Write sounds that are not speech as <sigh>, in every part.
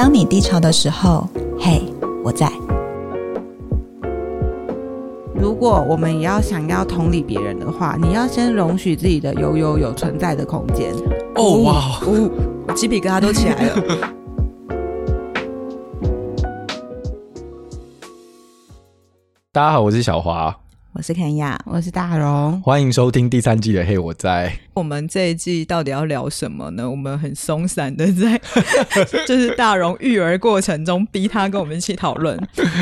当你低潮的时候，嘿，我在。如果我们也要想要同理别人的话，你要先容许自己的忧忧有存在的空间。哦哇，哦，我鸡皮疙瘩都起来了。<laughs> 大家好，我是小华。我是肯亚，我是大荣，欢迎收听第三季的《嘿我在》。我们这一季到底要聊什么呢？我们很松散的在，<laughs> 就是大荣育儿过程中逼他跟我们一起讨论。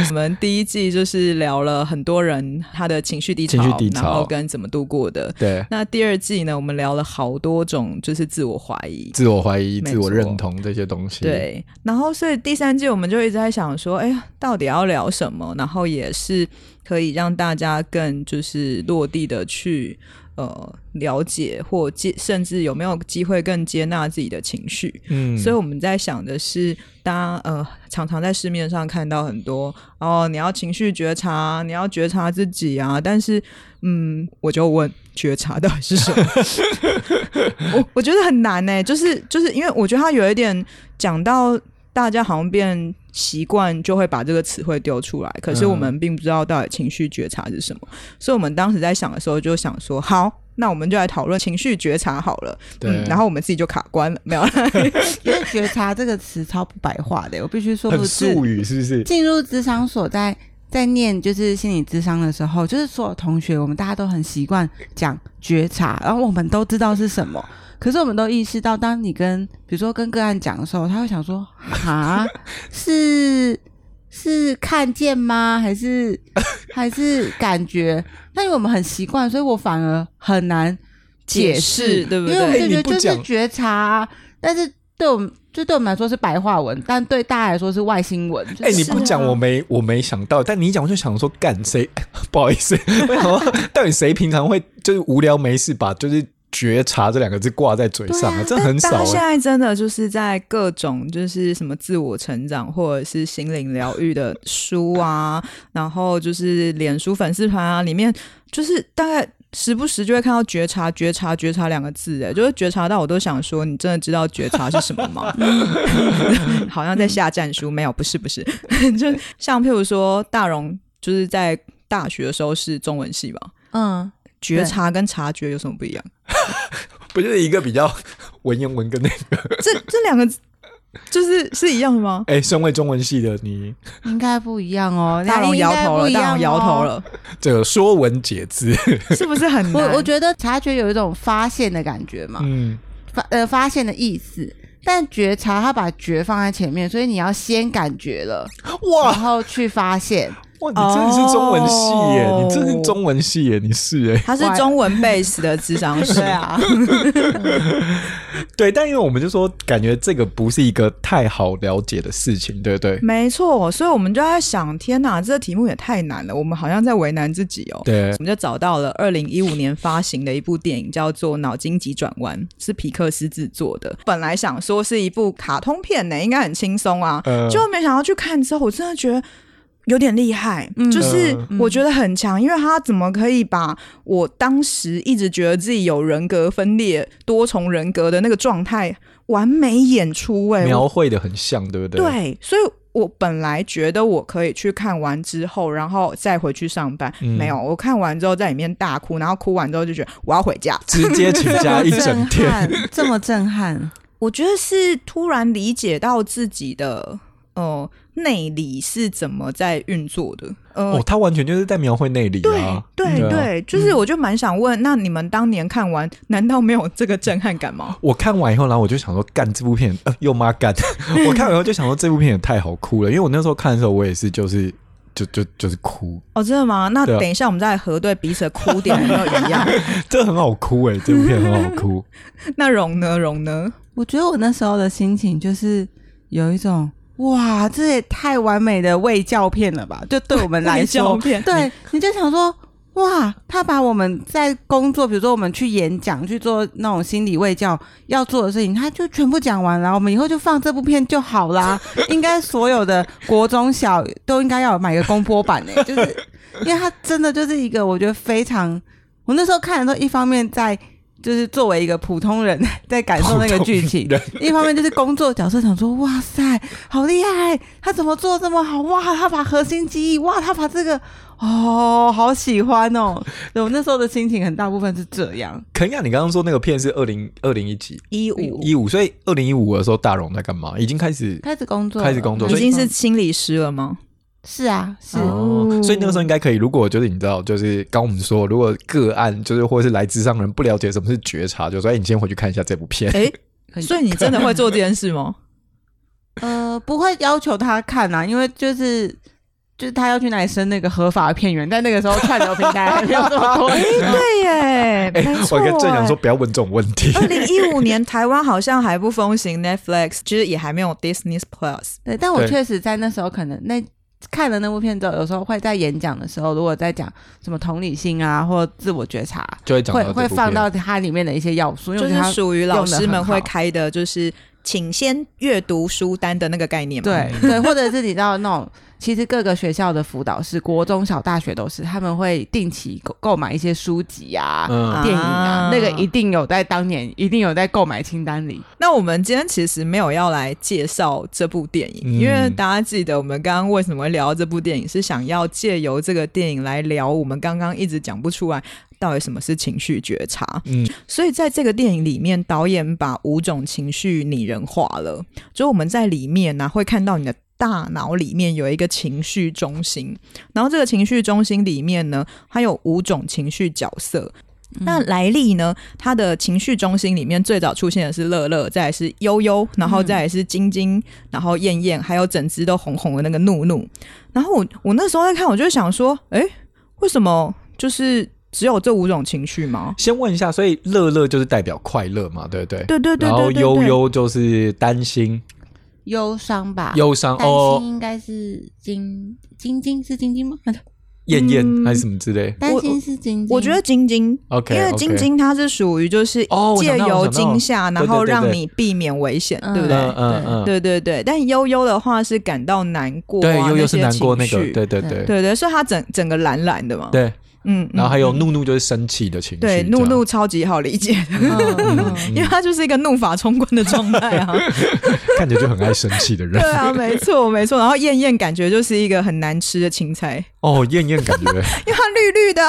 我们第一季就是聊了很多人他的情绪低潮，情绪低潮，然后跟怎么度过的。对。那第二季呢，我们聊了好多种，就是自我怀疑、自我怀疑、自我认同这些东西。对。然后，所以第三季我们就一直在想说，哎呀，到底要聊什么？然后也是。可以让大家更就是落地的去呃了解或接，甚至有没有机会更接纳自己的情绪。嗯，所以我们在想的是，大家呃常常在市面上看到很多哦，你要情绪觉察，你要觉察自己啊。但是嗯，我就问，觉 <laughs> 察到底是什么？<laughs> 我我觉得很难呢、欸，就是就是因为我觉得他有一点讲到。大家好像变习惯，就会把这个词汇丢出来。可是我们并不知道到底情绪觉察是什么，嗯、所以我们当时在想的时候，就想说：好，那我们就来讨论情绪觉察好了。对、嗯，然后我们自己就卡关了，没有。<laughs> 因为觉察这个词超不白话的，我必须说，很术语是不是？进入咨商所在在念就是心理智商的时候，就是所有同学，我们大家都很习惯讲觉察，然后我们都知道是什么。<laughs> 可是我们都意识到，当你跟比如说跟个案讲的时候，他会想说：“啊，是是看见吗？还是 <laughs> 还是感觉？”那因为我们很习惯，所以我反而很难解释，对不对？因为我们就觉得就是觉察，但是对我们就对我们来说是白话文，但对大家来说是外星文。哎、就是，欸，你不讲我没我没想到，但你讲我就想说，干谁？<laughs> 不好意思，<laughs> 我想说到底谁平常会就是无聊没事把就是。觉察这两个字挂在嘴上啊，这很少。现在真的就是在各种就是什么自我成长或者是心灵疗愈的书啊，然后就是脸书粉丝团啊，里面就是大概时不时就会看到觉察、觉察、觉察两个字，哎，就是觉察到我都想说，你真的知道觉察是什么吗？<laughs> 好像在下战书，没有，不是，不是，<laughs> 就像譬如说大荣就是在大学的时候是中文系吧，嗯。觉察跟察觉有什么不一样？<laughs> 不就是一个比较文言文跟那个这这两个 <laughs> 就是是一样的吗？哎、欸，身为中文系的你应该不一样哦。<laughs> 大龙摇头了，大龙摇头了。<laughs> 这个说文解字是不是很难？我我觉得察觉有一种发现的感觉嘛，嗯，发呃发现的意思。但觉察他把觉放在前面，所以你要先感觉了，哇，然后去发现。哇，你真的是中文系耶！Oh, 你真的是中文系耶！你是耶？他是中文 base 的智商税啊。<laughs> 对，但因为我们就说，感觉这个不是一个太好了解的事情，对不对？没错，所以我们就在想，天哪，这个题目也太难了，我们好像在为难自己哦。对，我们就找到了二零一五年发行的一部电影，叫做《脑筋急转弯》，是皮克斯制作的。本来想说是一部卡通片呢，应该很轻松啊，呃，就没想到去看之后，我真的觉得。有点厉害，就是我觉得很强，因为他怎么可以把我当时一直觉得自己有人格分裂、多重人格的那个状态完美演出，欸，哎，描绘的很像，对不对？对，所以我本来觉得我可以去看完之后，然后再回去上班，嗯、没有，我看完之后在里面大哭，然后哭完之后就觉得我要回家，直接请假一整天，这么震撼，我觉得是突然理解到自己的。哦，内里是怎么在运作的？呃、哦，他完全就是在描绘内里啊！对对对，就是我就蛮想问、嗯，那你们当年看完，难道没有这个震撼感吗？我看完以后，然后我就想说，干这部片，呃，又妈干！<laughs> 我看完以后就想说，这部片也太好哭了，因为我那时候看的时候，我也是就是就就就是哭。哦，真的吗？那等一下我们再核对彼此的哭点有没有一样？<laughs> 这很好哭哎、欸，这部片很好哭。<laughs> 那荣呢？荣呢？我觉得我那时候的心情就是有一种。哇，这也太完美的卫教片了吧？就对我们来说，对，你就想说，哇，他把我们在工作，比如说我们去演讲去做那种心理卫教要做的事情，他就全部讲完了。我们以后就放这部片就好啦。<laughs> 应该所有的国中小都应该要买个公播版诶，就是因为他真的就是一个我觉得非常，我那时候看的时候，一方面在就是作为一个普通人 <laughs> 在感受那个剧情，一方面就是工作角色想说，哇塞，好厉害，他怎么做这么好？哇，他把核心记忆，哇，他把这个。哦，好喜欢哦！我那时候的心情很大部分是这样。肯亚，你刚刚说那个片是二零二零一几一五一五，所以二零一五的时候，大荣在干嘛？已经开始开始工作，开始工作，已经是心理师了吗？是啊，是。哦，所以那个时候应该可以。如果就是你知道，就是刚我们说，如果个案就是或是来智商人不了解什么是觉察，就说哎，你先回去看一下这部片。哎，<laughs> 所以你真的会做这件事吗？<laughs> 呃，不会要求他看啊，因为就是。就是他要去哪里生那个合法的片源，但那个时候串流平台还没有这么多。<laughs> 哎，对耶，欸、没错。我跟正阳说，不要问这种问题。二零一五年台湾好像还不风行 Netflix，其实也还没有 Disney Plus。对，但我确实在那时候可能那看了那部片之后，有时候会在演讲的时候，如果在讲什么同理心啊，或自我觉察，就会讲会会放到它里面的一些要素，就是属于老师们会开的，就是请先阅读书单的那个概念嘛。对对，或者是你知道那种。其实各个学校的辅导师，国中小大学都是，他们会定期购购买一些书籍啊、嗯、电影啊，那个一定有在当年一定有在购买清单里。那我们今天其实没有要来介绍这部电影，嗯、因为大家记得我们刚刚为什么会聊这部电影，是想要借由这个电影来聊我们刚刚一直讲不出来到底什么是情绪觉察。嗯，所以在这个电影里面，导演把五种情绪拟人化了，就我们在里面呢、啊、会看到你的。大脑里面有一个情绪中心，然后这个情绪中心里面呢，它有五种情绪角色。嗯、那莱利呢，他的情绪中心里面最早出现的是乐乐，再来是悠悠，然后再来是晶晶，然后燕燕，还有整只都红红的那个怒怒。然后我我那时候在看，我就想说，哎，为什么就是只有这五种情绪吗？先问一下，所以乐乐就是代表快乐嘛，对不对？对对对，对。然后悠悠就是担心。忧伤吧，忧伤哦，应该是晶晶晶是晶晶吗？<laughs> 燕燕还是什么之类？担心是晶晶，我觉得晶晶，OK，因为晶晶它是属于就是借由惊吓，然后让你避免危险，对不对？嗯嗯，对。对对。但悠悠的话是感到难过，对，悠悠是难过那个，对对对，对对，所以它整整个蓝蓝的嘛，对。嗯，然后还有怒怒就是生气的情绪，对，怒怒超级好理解的，<laughs> 因为他就是一个怒发冲冠的状态啊，<laughs> 看着就很爱生气的人。对啊，没错没错。然后燕燕感觉就是一个很难吃的青菜哦，燕燕感觉，<laughs> 因为它绿绿的，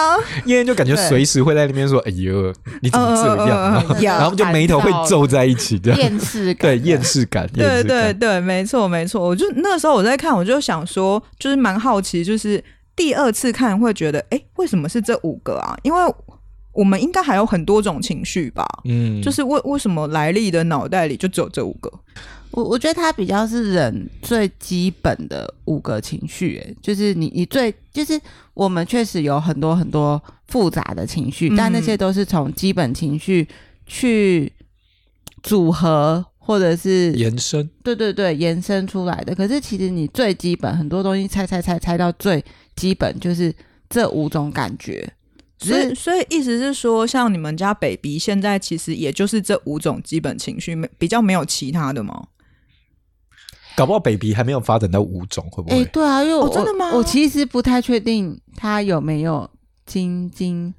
燕燕就感觉随时会在那边说：“哎呦，你怎么这样？”然后就眉头会皱在一起，这样厌世感，对厌世感，对对对，没错没错。我就那时候我在看，我就想说，就是蛮好奇，就是。第二次看会觉得，哎，为什么是这五个啊？因为我们应该还有很多种情绪吧？嗯，就是为为什么莱利的脑袋里就只有这五个？我我觉得他比较是人最基本的五个情绪，哎，就是你你最就是我们确实有很多很多复杂的情绪，嗯、但那些都是从基本情绪去组合或者是延伸，对对对，延伸出来的。可是其实你最基本很多东西猜猜猜猜到最。基本就是这五种感觉，所以所以意思是说，像你们家 baby 现在其实也就是这五种基本情绪，没比较没有其他的吗？搞不好 baby 还没有发展到五种，会不会？哎，对啊，因为我、哦、真的吗？我其实不太确定他有没有晶晶。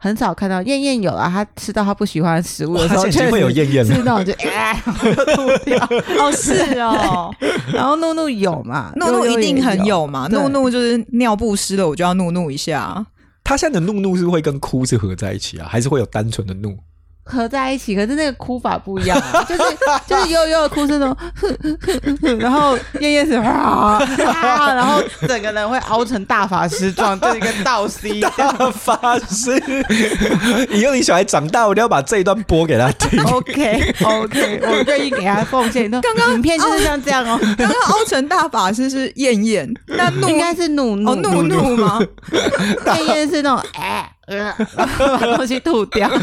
很少看到燕燕有啊，他吃到他不喜欢的食物的时候，确实会有燕燕吃到就哎，吐掉。<laughs> 哦，是哦。<laughs> 然后怒怒有嘛？怒怒一定很有嘛？怒怒就是尿不湿了，我就要怒怒一下。他现在的怒怒是会跟哭是合在一起啊，还是会有单纯的怒？合在一起，可是那个哭法不一样，啊，就是就是悠悠的哭是那种，然后燕燕是啊，然后整个人会凹成大法师状，就是一个倒 C。大法师，以后你小孩长大，我都要把这一段播给他听。OK OK，我愿意给他奉献。刚刚影片就是像这样哦，刚刚凹成大法师是燕燕，那怒应该是怒怒哦怒怒吗？<laughs> 燕燕是那种哎。呃，把东西吐掉。<laughs>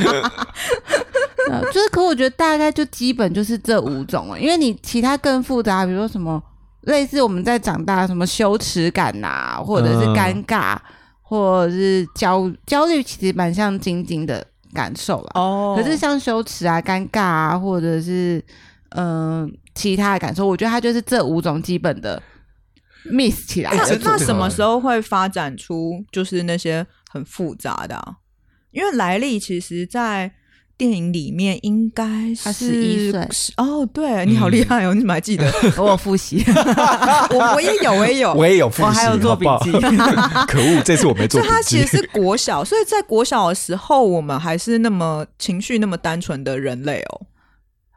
就是，可我觉得大概就基本就是这五种了，因为你其他更复杂，比如说什么类似我们在长大什么羞耻感呐、啊，或者是尴尬，或者是焦焦虑，其实蛮像晶晶的感受了。哦，可是像羞耻啊、尴尬啊，或者是嗯、呃、其他的感受，我觉得它就是这五种基本的 miss 起来。那那什么时候会发展出就是那些？很复杂的、啊，因为莱利其实在电影里面应该是他11岁哦，对你好厉害哦，嗯、你怎么还记得？<laughs> 我有复习，我我也有，我也有，我也有复习，我还有做笔记。<laughs> 可恶，这次我没做。他其实是国小，所以在国小的时候，我们还是那么情绪那么单纯的人类哦。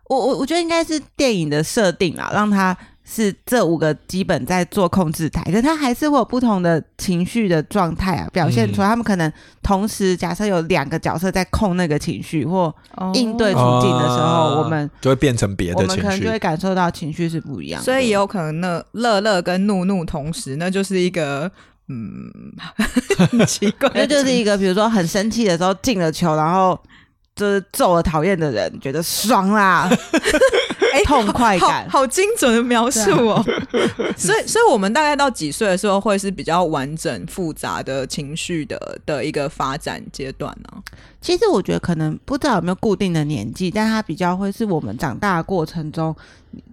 我我我觉得应该是电影的设定啊，让他。是这五个基本在做控制台，可是他还是会有不同的情绪的状态啊，表现出来。他们可能同时假设有两个角色在控那个情绪或应对处境的时候，哦、我们就会变成别的情绪，我们可能就会感受到情绪是不一样的。所以也有可能那乐乐跟怒怒同时，那就是一个嗯很 <laughs> 奇怪，那就是一个比如说很生气的时候进了球，然后就是揍了讨厌的人，觉得爽啦。<laughs> 哎，痛快感好，好精准的描述哦。<laughs> 所以，所以我们大概到几岁的时候，会是比较完整、复杂的情绪的的一个发展阶段呢？其实我觉得可能不知道有没有固定的年纪，但它比较会是我们长大的过程中，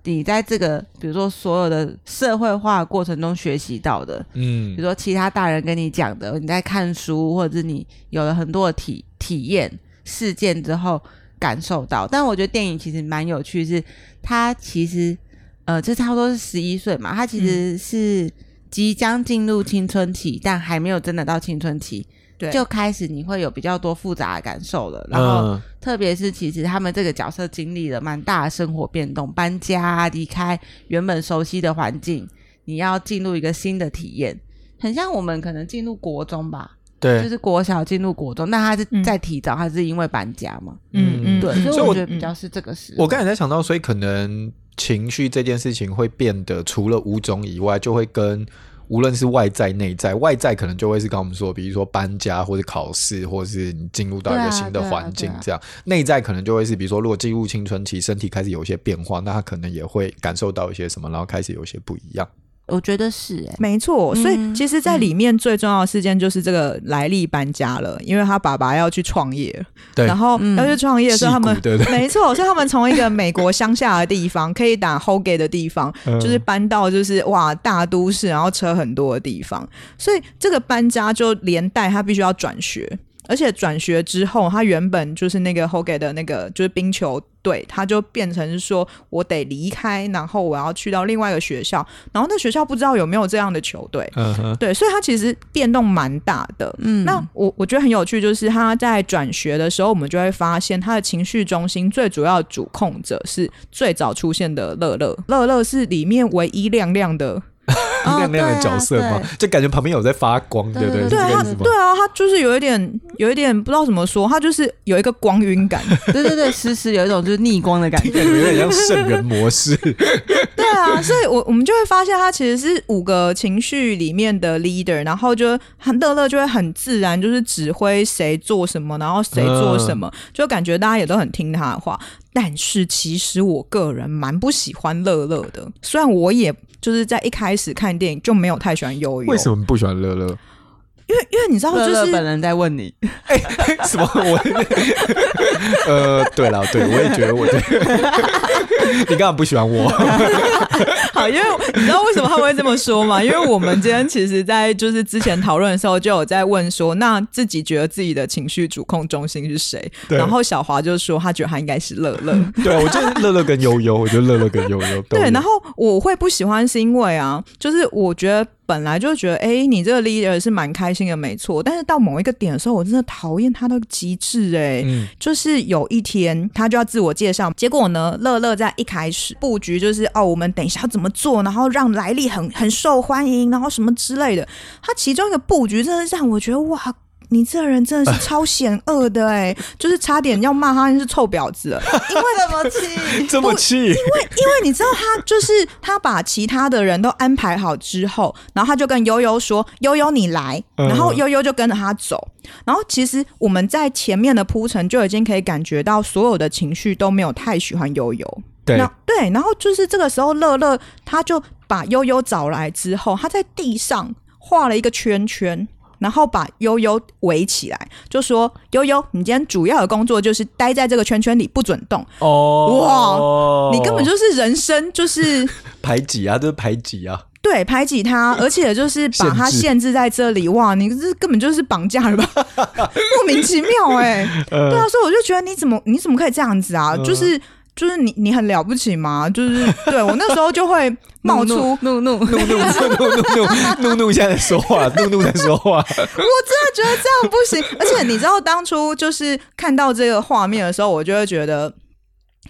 你在这个比如说所有的社会化的过程中学习到的，嗯，比如说其他大人跟你讲的，你在看书，或者是你有了很多的体体验事件之后。感受到，但我觉得电影其实蛮有趣，是他其实呃，这差不多是十一岁嘛，他其实是即将进入青春期，但还没有真的到青春期，对，就开始你会有比较多复杂的感受了。然后，特别是其实他们这个角色经历了蛮大的生活变动，搬家、离开原本熟悉的环境，你要进入一个新的体验，很像我们可能进入国中吧。对，就是国小进入国中，那他是在提早，他、嗯、是因为搬家嘛？嗯嗯，对，所以我觉得比较是这个事。我刚才在想到，所以可能情绪这件事情会变得，除了五种以外，就会跟无论是外在、内在，外在可能就会是跟我们说，比如说搬家或者考试，或者是你进入到一个新的环境这样。内、啊啊啊、在可能就会是，比如说如果进入青春期，身体开始有一些变化，那他可能也会感受到一些什么，然后开始有一些不一样。我觉得是哎、欸，没错，所以其实，在里面最重要的事件就是这个莱利搬家了，因为他爸爸要去创业，对，然后要去创业的时候，他们对对？没错，所以他们从一个美国乡下的地方，可以打 Hoge 的地方，就是搬到就是哇大都市，然后车很多的地方，所以这个搬家就连带他必须要转学。而且转学之后，他原本就是那个 Hoge 的那个就是冰球队，他就变成是说我得离开，然后我要去到另外一个学校，然后那学校不知道有没有这样的球队，对，所以他其实变动蛮大的。嗯，那我我觉得很有趣，就是他在转学的时候，我们就会发现他的情绪中心最主要的主控者是最早出现的乐乐，乐乐是里面唯一亮亮的。<laughs> 亮亮的角色嘛，就感觉旁边有在发光，对不对？对啊，对啊，他就是有一点，有一点不知道怎么说，他就是有一个光晕感，对 <laughs> 对对，时时有一种就是逆光的感觉，有点像圣人模式。<laughs> 对啊，所以我我们就会发现，他其实是五个情绪里面的 leader，然后就很乐乐就会很自然，就是指挥谁做什么，然后谁做什么，就感觉大家也都很听他的话。但是其实我个人蛮不喜欢乐乐的，虽然我也。就是在一开始看电影就没有太喜欢悠悠。为什么不喜欢乐乐？因为因为你知道，就是乐乐本人在问你，<laughs> 哎、欸，什么我？<laughs> 呃，对了，对，我也觉得我对，<laughs> 你干嘛不喜欢我？好，因为你知道为什么他们会这么说吗？因为我们今天其实，在就是之前讨论的时候，就有在问说，那自己觉得自己的情绪主控中心是谁？然后小华就说，他觉得他应该是乐乐。对，我觉得乐乐跟悠悠，我觉得乐乐跟悠悠。对，然后我会不喜欢是因为啊，就是我觉得。本来就觉得，哎、欸，你这个 leader 是蛮开心的，没错。但是到某一个点的时候，我真的讨厌他的极致，哎、嗯，就是有一天他就要自我介绍，结果呢，乐乐在一开始布局就是，哦，我们等一下要怎么做，然后让来历很很受欢迎，然后什么之类的。他其中一个布局真的让我觉得，哇。你这人真的是 <laughs> 超险恶的哎、欸，就是差点要骂他是臭婊子了，因为怎么气，这么气，因为因为你知道他就是他把其他的人都安排好之后，然后他就跟悠悠说：“悠悠你来。”然后悠悠就跟着他走。然后其实我们在前面的铺陈就已经可以感觉到所有的情绪都没有太喜欢悠悠。对对，然后就是这个时候乐乐他就把悠悠找来之后，他在地上画了一个圈圈。然后把悠悠围起来，就说：“悠悠，你今天主要的工作就是待在这个圈圈里，不准动。”哦，哇，你根本就是人生就是 <laughs> 排挤啊，就是排挤啊。对，排挤他，而且就是把他限制在这里。哇，你这根本就是绑架了吧？<laughs> 莫名其妙哎、欸。呃、对啊，所以我就觉得你怎么你怎么可以这样子啊？呃、就是就是你你很了不起吗？就是对我那时候就会冒出 <laughs> 怒怒怒怒怒怒怒怒怒现在说话，怒怒在说话。我真的觉得这样不行。而且你知道当初就是看到这个画面的时候，我就会觉得。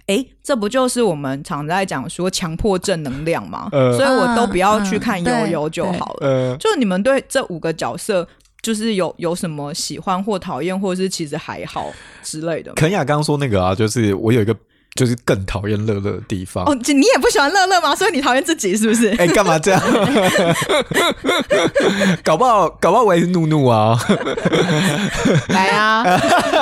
哎，这不就是我们常在讲说强迫正能量吗？呃、所以我都不要去看悠悠就好了。呃、就你们对这五个角色，就是有有什么喜欢或讨厌，或者是其实还好之类的？肯亚刚刚说那个啊，就是我有一个。就是更讨厌乐乐的地方哦，你也不喜欢乐乐吗？所以你讨厌自己是不是？哎、欸，干嘛这样？<laughs> 搞不好，搞不好我也是怒怒啊！来啊，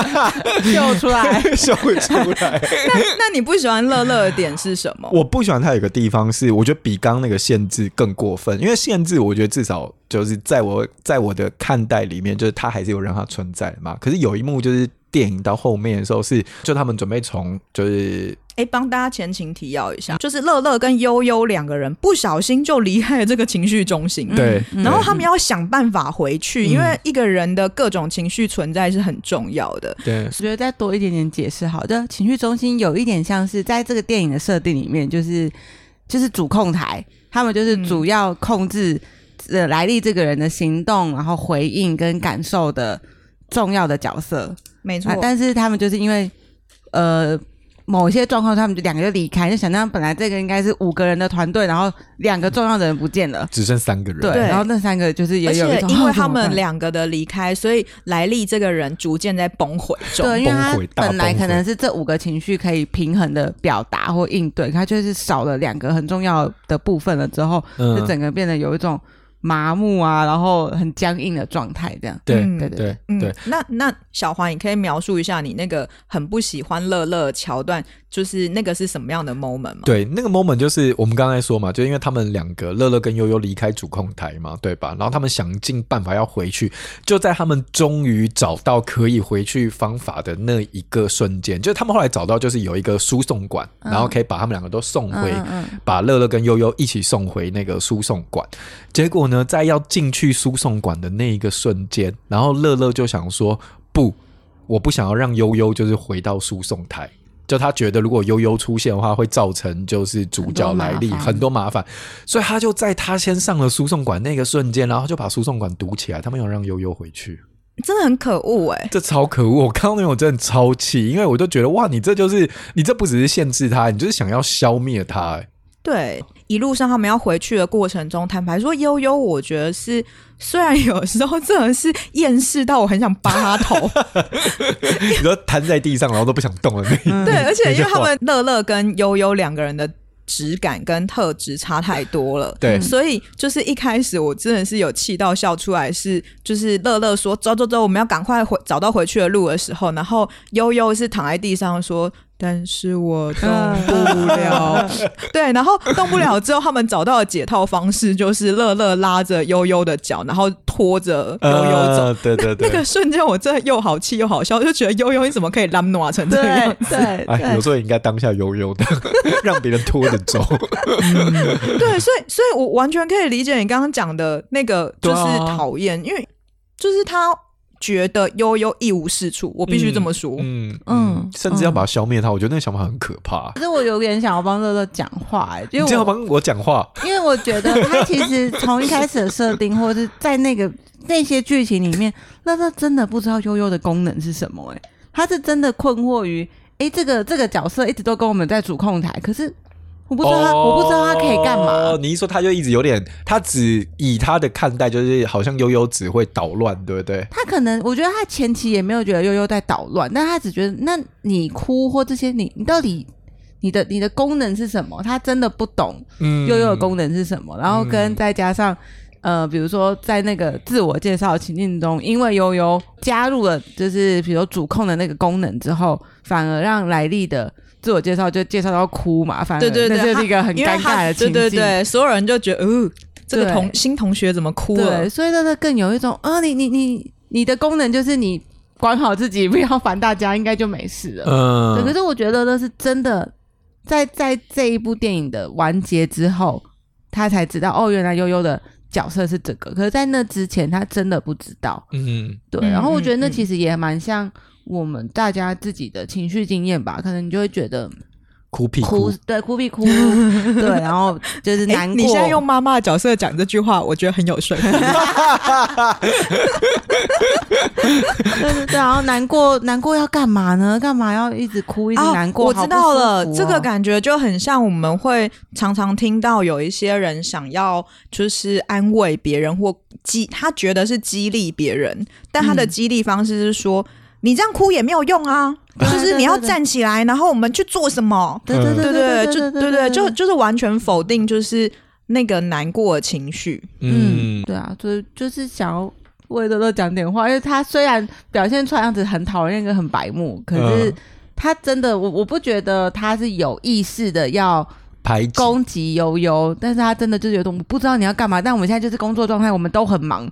<laughs> 秀出来，秀出来。那那你不喜欢乐乐的点是什么？我不喜欢他有个地方是，我觉得比刚那个限制更过分。因为限制，我觉得至少就是在我在我的看待里面，就是他还是有让他存在嘛。可是有一幕就是。电影到后面的时候是，就他们准备从就是，哎，帮大家前情提要一下，就是乐乐跟悠悠两个人不小心就离开了这个情绪中心，对，然后他们要想办法回去，因为一个人的各种情绪存在是很重要的。对，我觉得再多一点点解释，好的，情绪中心有一点像是在这个电影的设定里面，就是就是主控台，他们就是主要控制呃莱莉这个人的行动，然后回应跟感受的重要的角色。没错、啊，但是他们就是因为呃某些状况，他们就两个就离开，就想象本来这个应该是五个人的团队，然后两个重要的人不见了，只剩三个人。对，然后那三个就是也有一种，因为他们两个的离开，所以莱利这个人逐渐在崩毁中。对，因为他本来可能是这五个情绪可以平衡的表达或应对，他就是少了两个很重要的部分了之后，嗯、就整个变得有一种。麻木啊，然后很僵硬的状态，这样。对对对对。那那小华，你可以描述一下你那个很不喜欢乐乐桥段，就是那个是什么样的 moment 吗？对，那个 moment 就是我们刚才说嘛，就因为他们两个乐乐跟悠悠离开主控台嘛，对吧？然后他们想尽办法要回去，就在他们终于找到可以回去方法的那一个瞬间，就是他们后来找到就是有一个输送管，嗯、然后可以把他们两个都送回，嗯嗯嗯把乐乐跟悠悠一起送回那个输送管，结果呢？在要进去输送管的那一个瞬间，然后乐乐就想说：“不，我不想要让悠悠就是回到输送台。就他觉得，如果悠悠出现的话，会造成就是主角来历很多麻烦，所以他就在他先上了输送管那个瞬间，然后就把输送管堵起来。他没有让悠悠回去，真的很可恶哎！这超可恶！我看到那种真的超气，因为我就觉得哇，你这就是你这不只是限制他，你就是想要消灭他哎。”对，一路上他们要回去的过程中，坦白说，悠悠，我觉得是虽然有时候真的是厌世到我很想扒他头，<laughs> 你说瘫在地上，然后都不想动了那一、嗯、对，而且因为他们乐乐跟悠悠两个人的质感跟特质差太多了，对，所以就是一开始我真的是有气到笑出来，是就是乐乐说走走走，我们要赶快回找到回去的路的时候，然后悠悠是躺在地上说。但是我动 <laughs> 不了，对，然后动不了之后，他们找到的解套方式就是乐乐拉着悠悠的脚，然后拖着悠悠走。呃、对对对，<laughs> 那个瞬间我真的又好气又好笑，就觉得悠悠你怎么可以拉暖成这个样子？对，对哎，有时候也应该当下悠悠的，<laughs> 让别人拖着走。嗯、对，所以，所以我完全可以理解你刚刚讲的那个，就是讨厌，啊、因为就是他。觉得悠悠一无是处，我必须这么说。嗯嗯，嗯甚至要把它消灭他，嗯、我觉得那个想法很可怕。可是我有点想要帮乐乐讲话、欸，哎，你这样帮我讲话，因为我觉得他其实从一开始的设定，或者是在那个 <laughs> 那些剧情里面，乐乐真的不知道悠悠的功能是什么、欸，哎，他是真的困惑于，哎、欸，这个这个角色一直都跟我们在主控台，可是。我不知道他，哦、我不知道他可以干嘛。你一说，他就一直有点，他只以他的看待，就是好像悠悠只会捣乱，对不对？他可能，我觉得他前期也没有觉得悠悠在捣乱，但他只觉得，那你哭或这些，你你到底你的你的功能是什么？他真的不懂悠悠的功能是什么。嗯、然后跟再加上，呃，比如说在那个自我介绍情境中，因为悠悠加入了，就是比如主控的那个功能之后，反而让莱莉的。自我介绍就介绍到哭嘛，反正对对对，这是一个很尴尬的情境。对对对，所有人就觉得，哦，这个同新同学怎么哭了？对，所以那个更有一种，啊，你你你你的功能就是你管好自己，不要烦大家，应该就没事了。<laughs> 嗯。可是我觉得那是真的，在在这一部电影的完结之后，他才知道哦，原来悠悠的角色是这个。可是，在那之前，他真的不知道。嗯，对。然后，我觉得那其实也蛮像我们大家自己的情绪经验吧。可能你就会觉得。哭屁哭，对，哭屁哭，<laughs> 对，然后就是难过。你现在用妈妈的角色讲这句话，我觉得很有说服力。<laughs> 对然后难过，难过要干嘛呢？干嘛要一直哭，一直难过？我知道了，哦、这个感觉就很像我们会常常听到有一些人想要就是安慰别人或激，他觉得是激励别人，但他的激励方式是说。嗯你这样哭也没有用啊，就是你要站起来，然后我们去做什么？对对对对对，就对对，就就是完全否定，就是那个难过的情绪。嗯，对啊，就是就是想要为乐乐讲点话，因为他虽然表现出来样子很讨厌，跟很白目，可是他真的，我我不觉得他是有意识的要排攻击悠悠，但是他真的就是有种不知道你要干嘛。但我们现在就是工作状态，我们都很忙，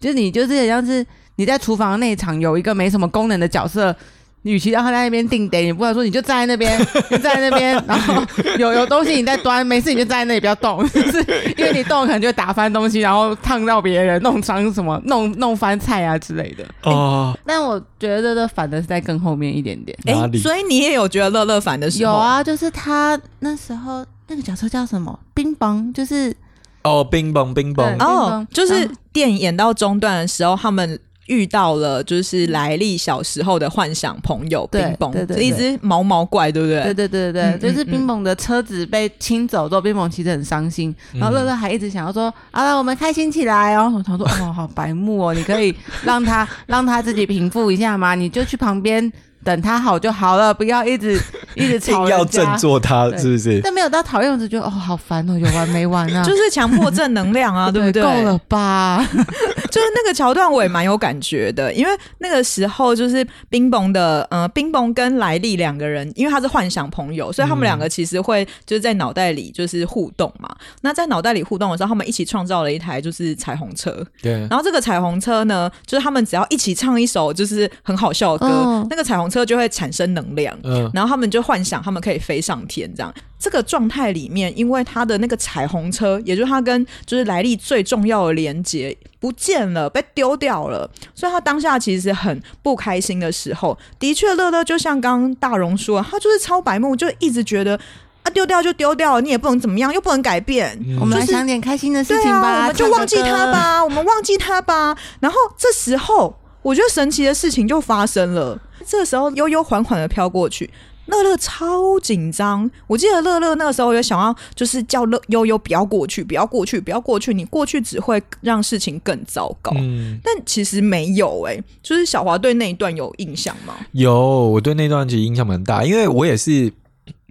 就是你就是好像是。你在厨房内场有一个没什么功能的角色，与其让他在那边定点，你不能说你就站在那边，<laughs> 就站在那边，然后有有东西你在端，没事你就站在那里不要动，就是因为你动可能就会打翻东西，然后烫到别人，弄伤什么，弄弄翻菜啊之类的。哦、欸，但我觉得乐乐烦的是在更后面一点点。哎、欸，所以你也有觉得乐乐反的时候？有啊，就是他那时候那个角色叫什么？冰棒，就是哦，冰棒，冰棒，哦，就是电影演到中段的时候，他们。遇到了就是莱利小时候的幻想朋友冰崩，这一只毛毛怪，对不对？对对对对，嗯、就是冰崩的车子被清走之后，冰崩其实很伤心，嗯、然后乐乐还一直想要说：“好了，我们开心起来哦。”他说：“哦，好白目哦，你可以让他让他自己平复一下吗？你就去旁边。”等他好就好了，不要一直 <laughs> 一直吵。要振作他，是不是？但没有到讨厌，我就觉得哦，好烦哦，有完没完啊？<laughs> 就是强迫正能量啊，<laughs> 对不对？够了吧？就是那个桥段，我也蛮有感觉的，因为那个时候就是冰崩的，呃，冰崩跟莱莉两个人，因为他是幻想朋友，所以他们两个其实会就是在脑袋里就是互动嘛。嗯、那在脑袋里互动的时候，他们一起创造了一台就是彩虹车。对。然后这个彩虹车呢，就是他们只要一起唱一首就是很好笑的歌，哦、那个彩虹车。车就会产生能量，嗯，然后他们就幻想他们可以飞上天，这样。这个状态里面，因为他的那个彩虹车，也就是他跟就是来历最重要的连接不见了，被丢掉了，所以他当下其实很不开心的时候，的确乐乐就像刚刚大荣说，他就是超白目，就一直觉得啊丢掉就丢掉了，你也不能怎么样，又不能改变，嗯、我们来想点开心的事情吧，啊、我们就忘记他吧，我们忘记他吧，然后这时候我觉得神奇的事情就发生了。这个时候，悠悠缓缓的飘过去，乐乐超紧张。我记得乐乐那个时候有想要，就是叫乐悠悠不要过去，不要过去，不要过去。你过去只会让事情更糟糕。嗯，但其实没有哎、欸，就是小华对那一段有印象吗？有，我对那段其实印象蛮大，因为我也是。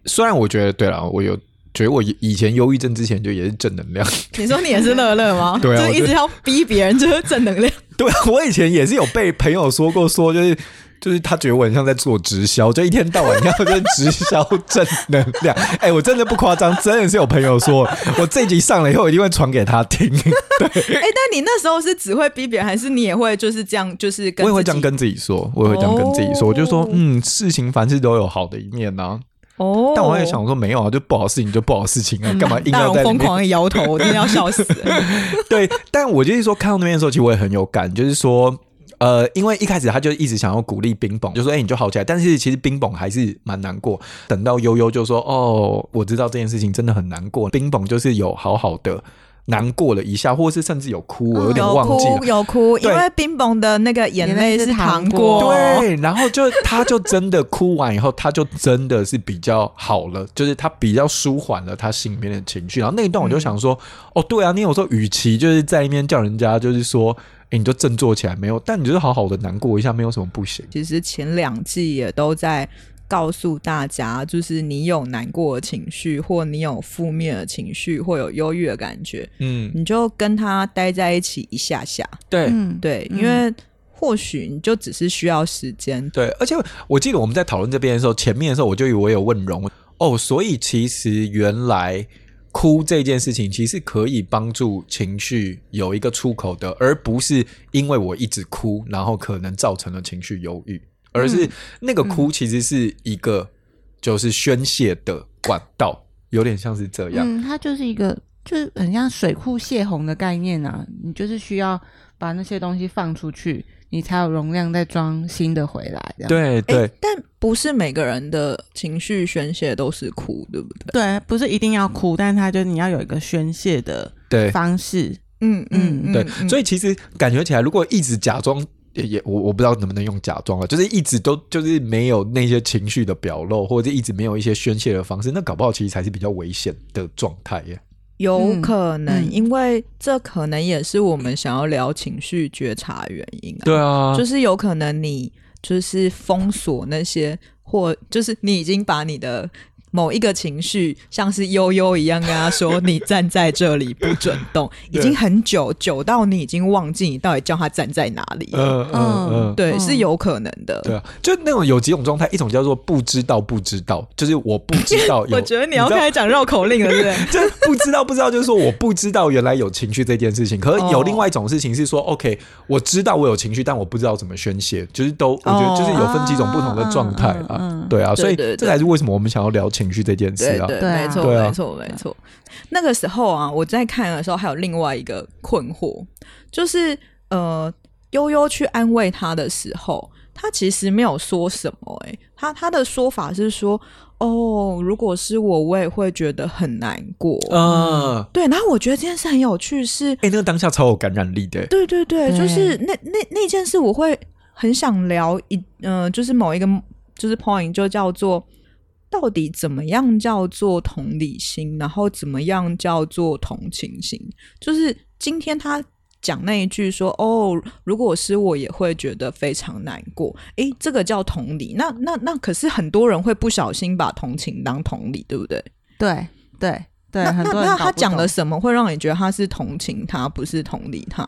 虽然我觉得，对了，我有觉得我以前忧郁症之前就也是正能量。<laughs> 你说你也是乐乐吗？<laughs> 对啊，就一直要逼别人就是正能量。对啊，我以前也是有被朋友说过，说就是。就是他觉得我很像在做直销，就一天到晚要跟直销正能量。<laughs> 哎、欸，我真的不夸张，真的是有朋友说我这一集上了以后，一定会传给他听。对，哎、欸，但你那时候是只会逼别人，还是你也会就是这样，就是跟我也会这样跟自己说，我也会这样跟自己说，哦、我就说，嗯，事情凡事都有好的一面呐、啊。哦，但我也想说，没有啊，就不好事情就不好事情啊，干、嗯、嘛硬要在疯狂的摇头？我真的要笑死。<laughs> 对，但我就是说，看到那边的时候，其实我也很有感，就是说。呃，因为一开始他就一直想要鼓励冰崩，就说：“哎、欸，你就好起来。”但是其实冰崩还是蛮难过。等到悠悠就说：“哦，我知道这件事情真的很难过。”冰崩就是有好好的难过了一下，或是甚至有哭，我有点忘记了。有哭，有哭，因为冰崩的那个眼泪是糖果。对，然后就他就真的哭完以后，他就真的是比较好了，<laughs> 就是他比较舒缓了他心里面的情绪。然后那一段我就想说：“嗯、哦，对啊，你有时候与其就是在一边叫人家就是说。”欸、你就振作起来没有？但你就是好好的难过一下，没有什么不行。其实前两季也都在告诉大家，就是你有难过的情绪，或你有负面的情绪，或有忧郁的感觉，嗯，你就跟他待在一起一下下。对，嗯、对，因为或许你就只是需要时间。对，而且我记得我们在讨论这边的时候，前面的时候我就以为我有问荣哦，所以其实原来。哭这件事情其实可以帮助情绪有一个出口的，而不是因为我一直哭，然后可能造成了情绪忧郁，而是那个哭其实是一个就是宣泄的管道，有点像是这样。嗯，它就是一个就是很像水库泄洪的概念啊，你就是需要把那些东西放出去。你才有容量再装新的回来，对对、欸。但不是每个人的情绪宣泄都是哭，对不对？对，不是一定要哭，但是他就你要有一个宣泄的方式。嗯嗯，嗯，对。所以其实感觉起来，如果一直假装，也我我不知道能不能用假装了，就是一直都就是没有那些情绪的表露，或者一直没有一些宣泄的方式，那搞不好其实才是比较危险的状态耶。有可能、嗯，因为这可能也是我们想要聊情绪觉察原因啊。对啊，就是有可能你就是封锁那些，或就是你已经把你的。某一个情绪像是悠悠一样，跟他说：“你站在这里不准动。”已经很久，久到你已经忘记你到底叫他站在哪里。嗯嗯嗯，对，是有可能的。对啊，就那种有几种状态，一种叫做不知道不知道，就是我不知道。<laughs> 我觉得你要开始讲绕口令了，对不对？<laughs> 就不知道不知道，就是说我不知道原来有情绪这件事情。可是有另外一种事情是说，OK，我知道我有情绪，但我不知道怎么宣泄。就是都，我觉得就是有分几种不同的状态啊。对啊，所以这才是为什么我们想要聊情绪这件事啊。对，没错，没错，没错。那个时候啊，我在看的时候，还有另外一个困惑，就是呃，悠悠去安慰他的时候，他其实没有说什么、欸。哎，他他的说法是说，哦，如果是我，我也会觉得很难过。嗯，对。然后我觉得这件事很有趣是，是哎，那个当下超有感染力的。对对对，就是那那那件事，我会很想聊一，嗯、呃，就是某一个就是 point 就叫做。到底怎么样叫做同理心？然后怎么样叫做同情心？就是今天他讲那一句说：“哦，如果是我，也会觉得非常难过。”诶，这个叫同理。那那那可是很多人会不小心把同情当同理，对不对？对对对。那那那他讲了什么会让你觉得他是同情他，不是同理他？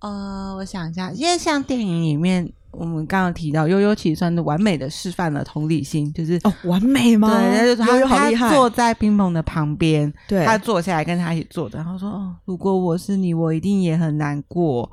呃，我想一下，因为像电影里面。我们刚刚提到悠悠其实算是完美的示范了同理心，就是哦，完美吗？对，他就他悠悠好厉害，他坐在冰鹏的旁边，对，他坐下来跟他一起坐的，然后说：“哦，如果我是你，我一定也很难过。”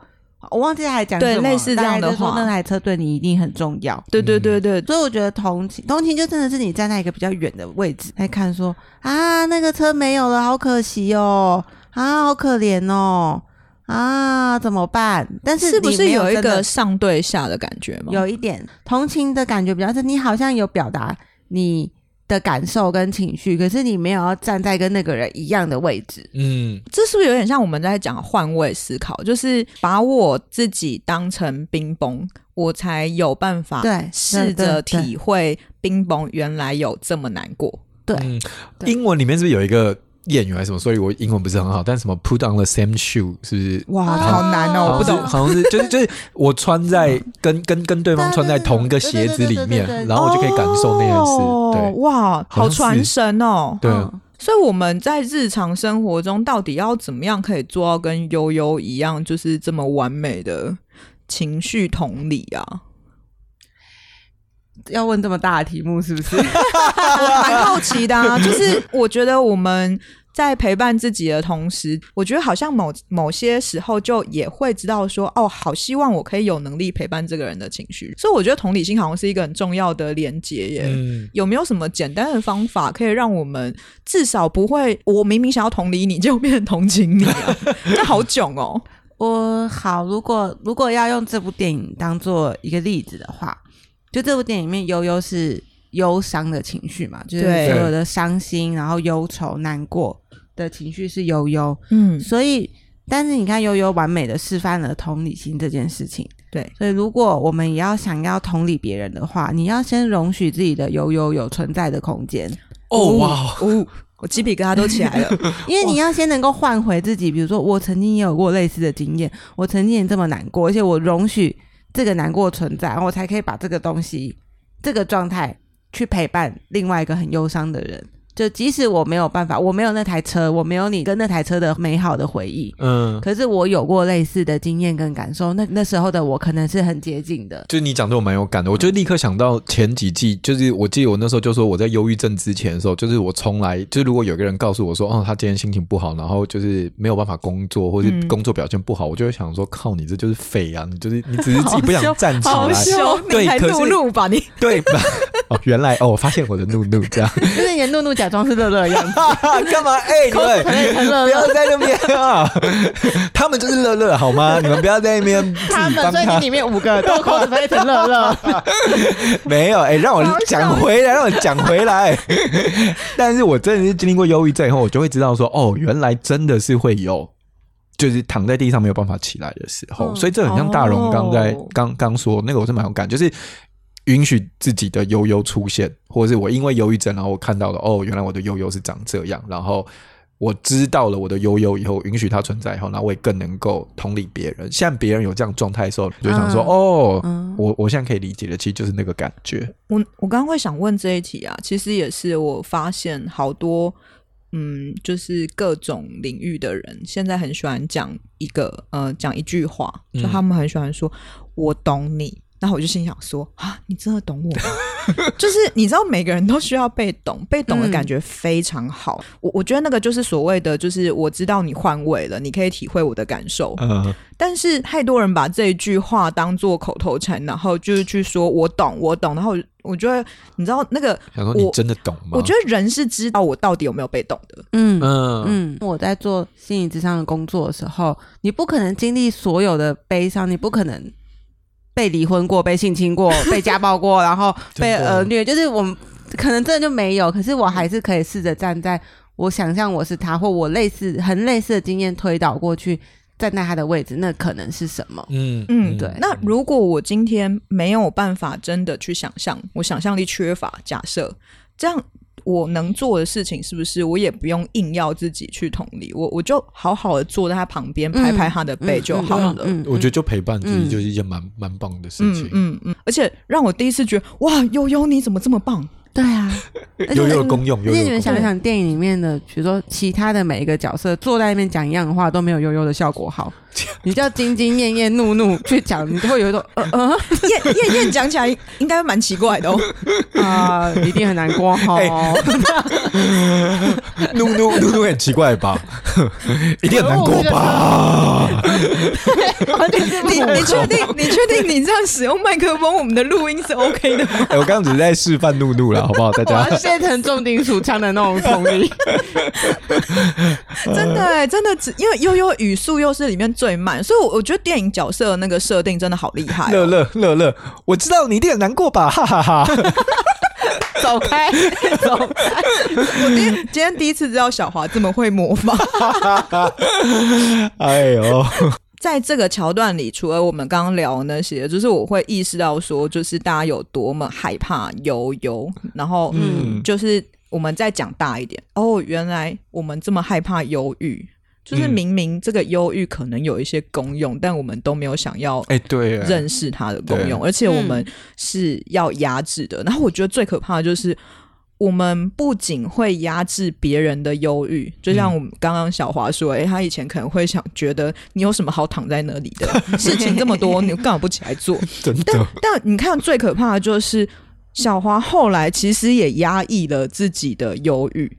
我忘记他还讲什么，对，类似这样的话，那台车对你一定很重要。对对对对，所以我觉得同情同情就真的是你站在一个比较远的位置来看，说啊，那个车没有了，好可惜哦，啊，好可怜哦。啊，怎么办？但是是不是有一个上对下的感觉吗？有一点同情的感觉，比较是你好像有表达你的感受跟情绪，可是你没有要站在跟那个人一样的位置。嗯，这是不是有点像我们在讲换位思考？就是把我自己当成冰崩，我才有办法对试着体会冰崩原来有这么难过。对，嗯，英文里面是不是有一个？谚语还是什么，所以我英文不是很好。但什么 put on the same shoe 是不是？哇，好难哦，我不懂。好像是就是就是我穿在跟跟跟对方穿在同一个鞋子里面，然后我就可以感受那件事。对，哇，好传神哦。对，所以我们在日常生活中到底要怎么样可以做到跟悠悠一样，就是这么完美的情绪同理啊？要问这么大的题目是不是？<laughs> <laughs> 我蛮好奇的啊，就是我觉得我们。在陪伴自己的同时，我觉得好像某某些时候就也会知道说，哦，好希望我可以有能力陪伴这个人的情绪。所以我觉得同理心好像是一个很重要的连接耶。嗯，有没有什么简单的方法可以让我们至少不会，我明明想要同理你，就变成同情你啊？<laughs> 这好囧哦。我好，如果如果要用这部电影当做一个例子的话，就这部电影里面悠悠是。忧伤的情绪嘛，就是所有的伤心，然后忧愁、难过的情绪是悠悠。嗯，所以，但是你看，悠悠完美的示范了同理心这件事情。对，所以如果我们也要想要同理别人的话，你要先容许自己的悠悠有存在的空间。哦哇，哦，<laughs> 我鸡皮疙瘩都起来了，<laughs> 因为你要先能够换回自己。比如说，我曾经也有过类似的经验，我曾经也这么难过，而且我容许这个难过存在，然后我才可以把这个东西、这个状态。去陪伴另外一个很忧伤的人。就即使我没有办法，我没有那台车，我没有你跟那台车的美好的回忆，嗯，可是我有过类似的经验跟感受。那那时候的我可能是很接近的。就你讲的我蛮有感的，我就立刻想到前几季，就是我记得我那时候就说我在忧郁症之前的时候，就是我从来就如果有个人告诉我说，哦，他今天心情不好，然后就是没有办法工作，或是工作表现不好，嗯，我就会想说，靠，你这就是废啊！你就是你只是自己不想站起来，好凶，对，你还怒怒吧你？对吧？哦，原来哦，我发现我的怒怒这样，<laughs> 就是演怒怒假装是乐乐的样子，<laughs> 干嘛？哎、<laughs> 欸，<laughs> 你们不要在那边啊！他们就是乐乐好吗？你们不要在那边。他们最近里面五个都 cosplay 成乐乐，没有哎、欸，让我讲回来，让我讲回来。但是我真的是经历过忧郁症以后，我就会知道说，哦，原来真的是会有。就是躺在地上没有办法起来的时候，嗯、所以这很像大荣刚在刚刚、哦、说那个，我是蛮有感，就是允许自己的悠悠出现，或者是我因为忧郁症，然后我看到了哦，原来我的悠悠是长这样，然后我知道了我的悠悠以后，允许它存在以后，那我也更能够同理别人。像别人有这样状态的时候，就想说、嗯、哦，嗯、我我现在可以理解的，其实就是那个感觉。我我刚刚会想问这一题啊，其实也是我发现好多。嗯，就是各种领域的人现在很喜欢讲一个呃，讲一句话，就他们很喜欢说“我懂你”，然后我就心想说：“啊，你真的懂我吗？” <laughs> 就是你知道，每个人都需要被懂，被懂的感觉非常好。嗯、我我觉得那个就是所谓的，就是我知道你换位了，你可以体会我的感受。嗯，<laughs> 但是太多人把这一句话当做口头禅，然后就是去说“我懂，我懂”，然后。我觉得你知道那个，想说你真的懂吗？我，我觉得人是知道我到底有没有被懂的。嗯嗯嗯。我在做心理咨商的工作的时候，你不可能经历所有的悲伤，你不可能被离婚过、被性侵过、<laughs> 被家暴过，然后被儿虐，就是我们可能真的就没有。可是我还是可以试着站在我想象我是他，或我类似很类似的经验推导过去。站在他的位置，那可能是什么？嗯嗯，对。那如果我今天没有办法真的去想象，我想象力缺乏，假设这样，我能做的事情是不是我也不用硬要自己去同理，我我就好好的坐在他旁边，拍拍他的背就好了。嗯，我觉得就陪伴自己就是一件蛮蛮棒的事情。嗯嗯，而且让我第一次觉得，哇，悠悠你怎么这么棒？对啊，<laughs> 悠悠的功用。因为你们想想，电影里面的，比如说其他的每一个角色坐在那边讲一样的话，都没有悠悠的效果好。<laughs> 你叫兢兢业业、怒怒去讲，你就会有一种呃呃，燕燕燕讲起来应该蛮奇怪的哦。<laughs> 啊，一定很难过哈。<laughs> 怒怒怒怒很奇怪吧？一定很难过吧？你你确定？你确定你这样使用麦克风，我们的录音是 OK 的吗？哎，我刚刚只是在示范怒怒了，好不好？大家现成重金属腔的那种功力。真的哎，真的只因为悠悠语速又是里面最慢，所以，我我觉得电影角色的那个设定真的好厉害。乐乐乐乐，我知道你一定很难过吧？哈哈哈！<laughs> 走开，走开！<laughs> 我今今天第一次知道小华这么会模仿。<laughs> 哎呦，在这个桥段里，除了我们刚刚聊那些，就是我会意识到说，就是大家有多么害怕忧忧，然后嗯，就是我们再讲大一点，哦，原来我们这么害怕忧郁。就是明明这个忧郁可能有一些功用，嗯、但我们都没有想要哎，对，认识它的功用，而且我们是要压制的。然后我觉得最可怕的就是，我们不仅会压制别人的忧郁，就像我们刚刚小华说，哎，他以前可能会想觉得你有什么好躺在那里的 <laughs> 事情这么多，你干嘛不起来做？<laughs> 真的。但但你看，最可怕的就是小华后来其实也压抑了自己的忧郁。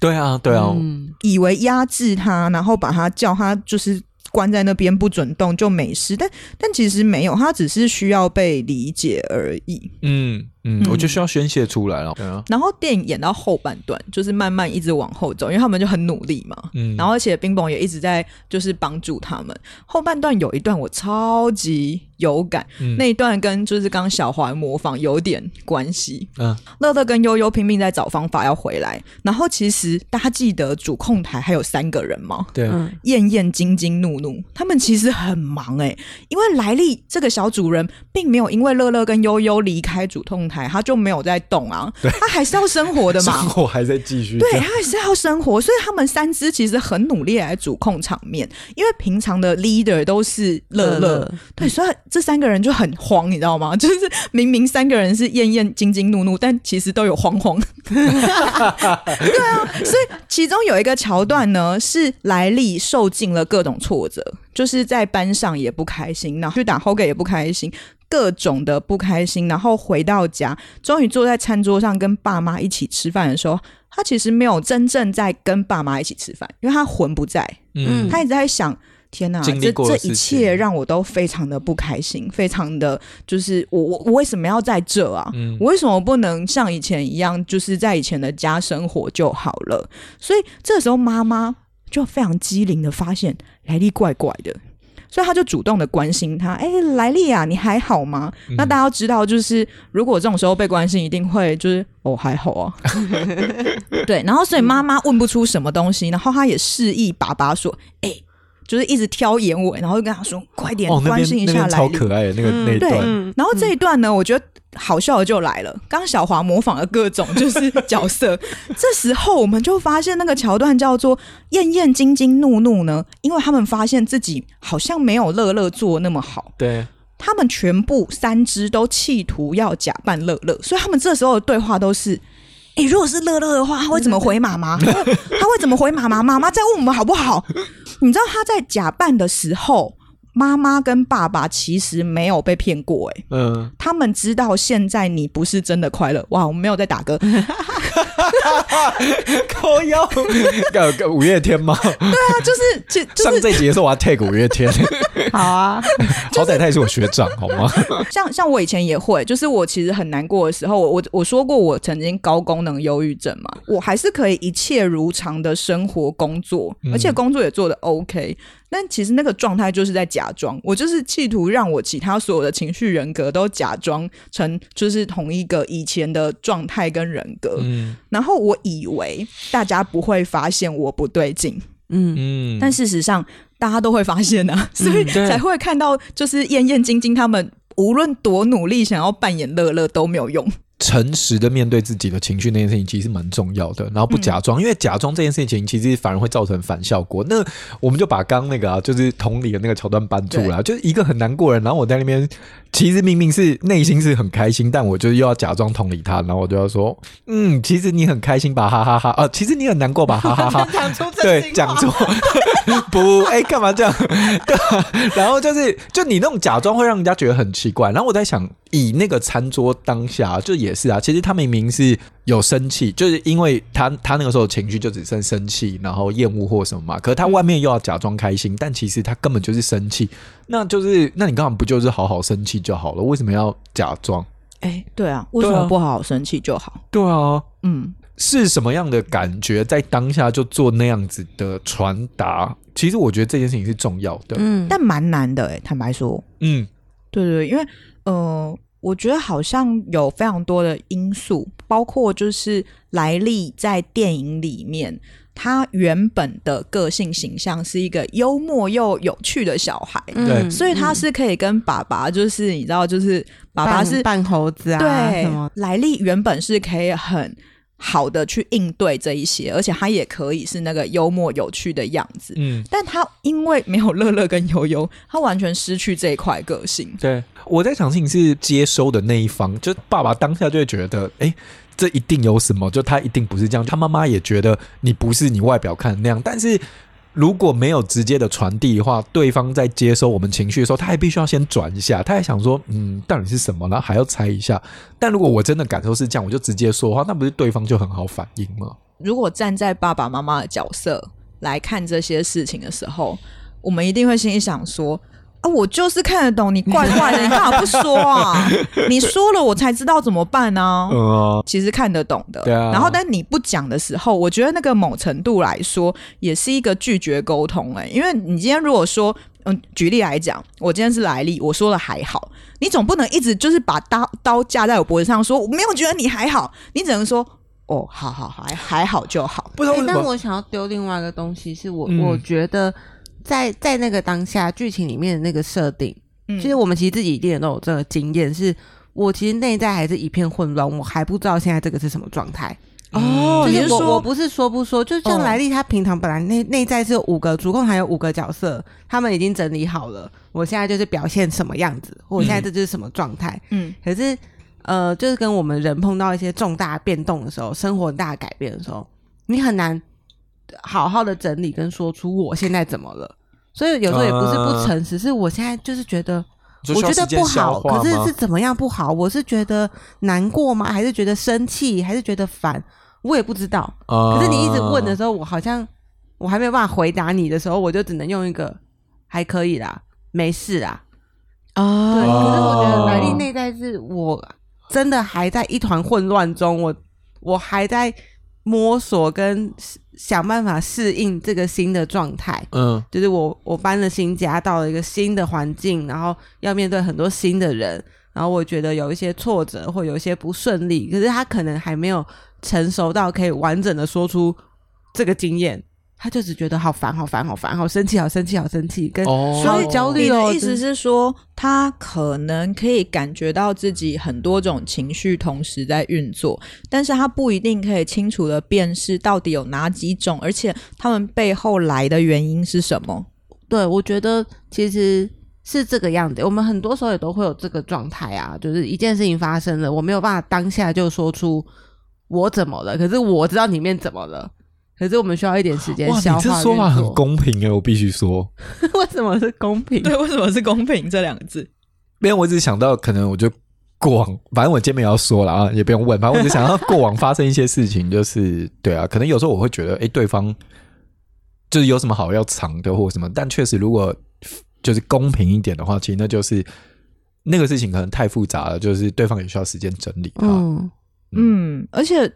对啊，对啊，嗯，以为压制他，然后把他叫他就是关在那边不准动就没事，但但其实没有，他只是需要被理解而已。嗯。嗯，我就需要宣泄出来了。嗯，然后电影演到后半段，就是慢慢一直往后走，因为他们就很努力嘛。嗯，然后而且冰棒也一直在就是帮助他们。后半段有一段我超级有感，嗯、那一段跟就是刚小华模仿有点关系。嗯，乐乐跟悠悠拼命在找方法要回来，然后其实大家记得主控台还有三个人吗？对，燕燕、晶晶、怒怒，他们其实很忙哎、欸，因为莱莉这个小主人并没有因为乐乐跟悠悠离开主控台。他就没有在动啊，对他还是要生活的嘛，<laughs> 生活还在继续，对他还是要生活，所以他们三只其实很努力来主控场面，因为平常的 leader 都是乐乐，乐对，所以这三个人就很慌，你知道吗？<laughs> 就是明明三个人是燕燕、晶晶、怒怒，但其实都有慌慌。<laughs> 对啊，所以其中有一个桥段呢，是莱利受尽了各种挫折，就是在班上也不开心，然后去打 Hoge 也不开心。各种的不开心，然后回到家，终于坐在餐桌上跟爸妈一起吃饭的时候，他其实没有真正在跟爸妈一起吃饭，因为他魂不在，嗯，他一直在想天哪，这这一切让我都非常的不开心，非常的就是我我我为什么要在这啊？嗯，我为什么不能像以前一样，就是在以前的家生活就好了？所以这时候妈妈就非常机灵的发现来历怪怪的。所以他就主动的关心他，哎、欸，莱利啊，你还好吗？嗯、那大家要知道，就是如果这种时候被关心，一定会就是哦，还好啊。<laughs> 对，然后所以妈妈问不出什么东西，然后他也示意爸爸说，哎、欸，就是一直挑眼尾，然后就跟他说，快点关心一下莱利。哦、超可爱的那个那一段。对，然后这一段呢，我觉得。好笑的就来了，刚小华模仿了各种就是角色，<laughs> 这时候我们就发现那个桥段叫做“燕燕惊惊怒怒”呢，因为他们发现自己好像没有乐乐做那么好，对，他们全部三只都企图要假扮乐乐，所以他们这时候的对话都是：哎、欸，如果是乐乐的话，他会怎么回妈妈？<laughs> 他会怎么回妈妈？妈妈在问我们好不好？<laughs> 你知道他在假扮的时候。妈妈跟爸爸其实没有被骗过，哎，嗯，他们知道现在你不是真的快乐。哇，我们没有在打歌，<laughs> 靠腰，五月天吗？对啊，就是就、就是、上这集的时候我要 take 五月天，<laughs> 好啊，<laughs> 好歹他也是我学长，好吗？像像我以前也会，就是我其实很难过的时候，我我我说过我曾经高功能忧郁症嘛，我还是可以一切如常的生活工作，而且工作也做得 OK。但其实那个状态就是在假装，我就是企图让我其他所有的情绪人格都假装成就是同一个以前的状态跟人格，嗯，然后我以为大家不会发现我不对劲，嗯。嗯，但事实上大家都会发现啊，所以才会看到就是燕燕、晶晶他们无论多努力想要扮演乐乐都没有用。诚实的面对自己的情绪那件事情其实蛮重要的，然后不假装，嗯、因为假装这件事情其实反而会造成反效果。那我们就把刚刚那个啊，就是同理的那个桥段搬出来，就是一个很难过的人，然后我在那边其实明明是内心是很开心，但我就又要假装同理他，然后我就要说，嗯，其实你很开心吧，哈哈哈，哈，啊，其实你很难过吧，<laughs> 哈哈哈，哈，讲出对，讲错，<laughs> 不，哎、欸，干嘛这样？对，<laughs> 然后就是就你那种假装会让人家觉得很奇怪，然后我在想。以那个餐桌当下，就也是啊。其实他明明是有生气，就是因为他他那个时候情绪就只剩生气，然后厌恶或什么嘛。可是他外面又要假装开心，但其实他根本就是生气。那就是，那你刚刚不就是好好生气就好了？为什么要假装？哎、欸，对啊，为什么不好好生气就好？对啊，嗯，是什么样的感觉在当下就做那样子的传达？其实我觉得这件事情是重要的，嗯，但蛮难的、欸。哎，坦白说，嗯，对，对对，因为。呃，我觉得好像有非常多的因素，包括就是莱利在电影里面，他原本的个性形象是一个幽默又有趣的小孩，对、嗯，所以他是可以跟爸爸，就是你知道，就是爸爸是扮猴子啊，对，莱利原本是可以很。好的，去应对这一些，而且他也可以是那个幽默有趣的样子。嗯，但他因为没有乐乐跟悠悠，他完全失去这一块个性。对，我在想，你是接收的那一方，就爸爸当下就会觉得，哎，这一定有什么，就他一定不是这样。他妈妈也觉得你不是你外表看的那样，但是。如果没有直接的传递的话，对方在接收我们情绪的时候，他还必须要先转一下，他还想说，嗯，到底是什么？然后还要猜一下。但如果我真的感受是这样，我就直接说的话，那不是对方就很好反应吗？如果站在爸爸妈妈的角色来看这些事情的时候，我们一定会心里想说。啊，我就是看得懂你怪怪的，<laughs> 你干嘛不说啊？<laughs> 你说了，我才知道怎么办呢、啊？嗯，其实看得懂的。对啊。然后，但你不讲的时候，我觉得那个某程度来说，也是一个拒绝沟通、欸。哎，因为你今天如果说，嗯，举例来讲，我今天是来历，我说了还好，你总不能一直就是把刀刀架在我脖子上说，我没有觉得你还好，你只能说，哦，好好好，还还好就好。不是、欸，但我想要丢另外一个东西，是我、嗯、我觉得。在在那个当下剧情里面的那个设定，嗯，其实我们其实自己一定都有这个经验，是我其实内在还是一片混乱，我还不知道现在这个是什么状态。哦，就是我我不是说不说，就像莱利他平常本来内内在是有五个主控，还有五个角色，他们已经整理好了，我现在就是表现什么样子，或我现在这就是什么状态。嗯，可是呃，就是跟我们人碰到一些重大变动的时候，生活大改变的时候，你很难好好的整理跟说出我现在怎么了。所以有时候也不是不诚实，呃、是我现在就是觉得，我觉得不好，可是是怎么样不好？我是觉得难过吗？还是觉得生气？还是觉得烦？我也不知道。呃、可是你一直问的时候，我好像我还没有办法回答你的时候，我就只能用一个还可以啦，没事啦。啊，对，哦可是我觉得来历内在是我真的还在一团混乱中，我我还在摸索跟想办法适应这个新的状态。嗯就是我我搬了新家，到了一个新的环境，然后要面对很多新的人，然后我觉得有一些挫折或有一些不顺利，可是他可能还没有成熟到可以完整的说出这个经验，他就只觉得好烦好烦好烦好生气好生气好生气，跟哦好焦虑哦。你的意思是说，他可能可以感觉到自己很多种情绪同时在运作，但是他不一定可以清楚的辨识到底有哪几种，而且他们背后来的原因是什么？对，我觉得其实是这个样子。我们很多时候也都会有这个状态啊，就是一件事情发生了，我没有办法当下就说出我怎么了，可是我知道里面怎么了。可是我们需要一点时间哇，消化。你这说法很公平诶，我必须说。<laughs> 为什么是公平？对，为什么是公平这两个字？没有，我只是想到，可能我就过往，反正我见面也要说了啊，也不用问。反正我就想到过往发生一些事情，就是 <laughs> 对啊，可能有时候我会觉得，哎，对方就是有什么好要藏的或什么，但确实如果就是公平一点的话，其实那就是那个事情可能太复杂了，就是对方也需要时间整理它。嗯，嗯，而且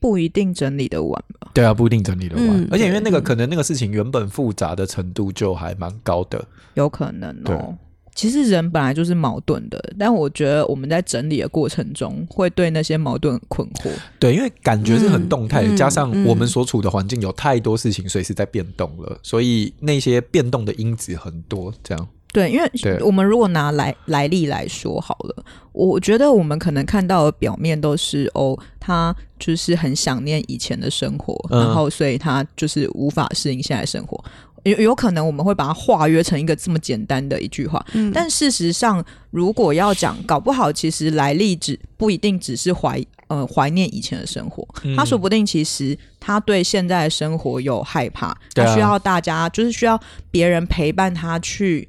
不一定整理的完吧？对啊，不一定整理的完，嗯而且因为那个嗯可能那个事情原本复杂的程度就还蛮高的。有可能对哦。其实人本来就是矛盾的，但我觉得我们在整理的过程中，会对那些矛盾困惑。对，因为感觉是很动态的，嗯加上嗯我们所处的环境有太多事情随时在变动了，所以那些变动的因子很多。这样，对，因为我们如果拿来来历来说好了，我觉得我们可能看到的表面都是哦，他就是很想念以前的生活，嗯。然后所以他就是无法适应现在生活。有有可能我们会把它化约成一个这么简单的一句话，嗯。但事实上，如果要讲，搞不好其实来历只不一定只是怀呃怀念以前的生活，嗯。他说不定其实他对现在的生活有害怕，他需要大家就是需要别人陪伴他去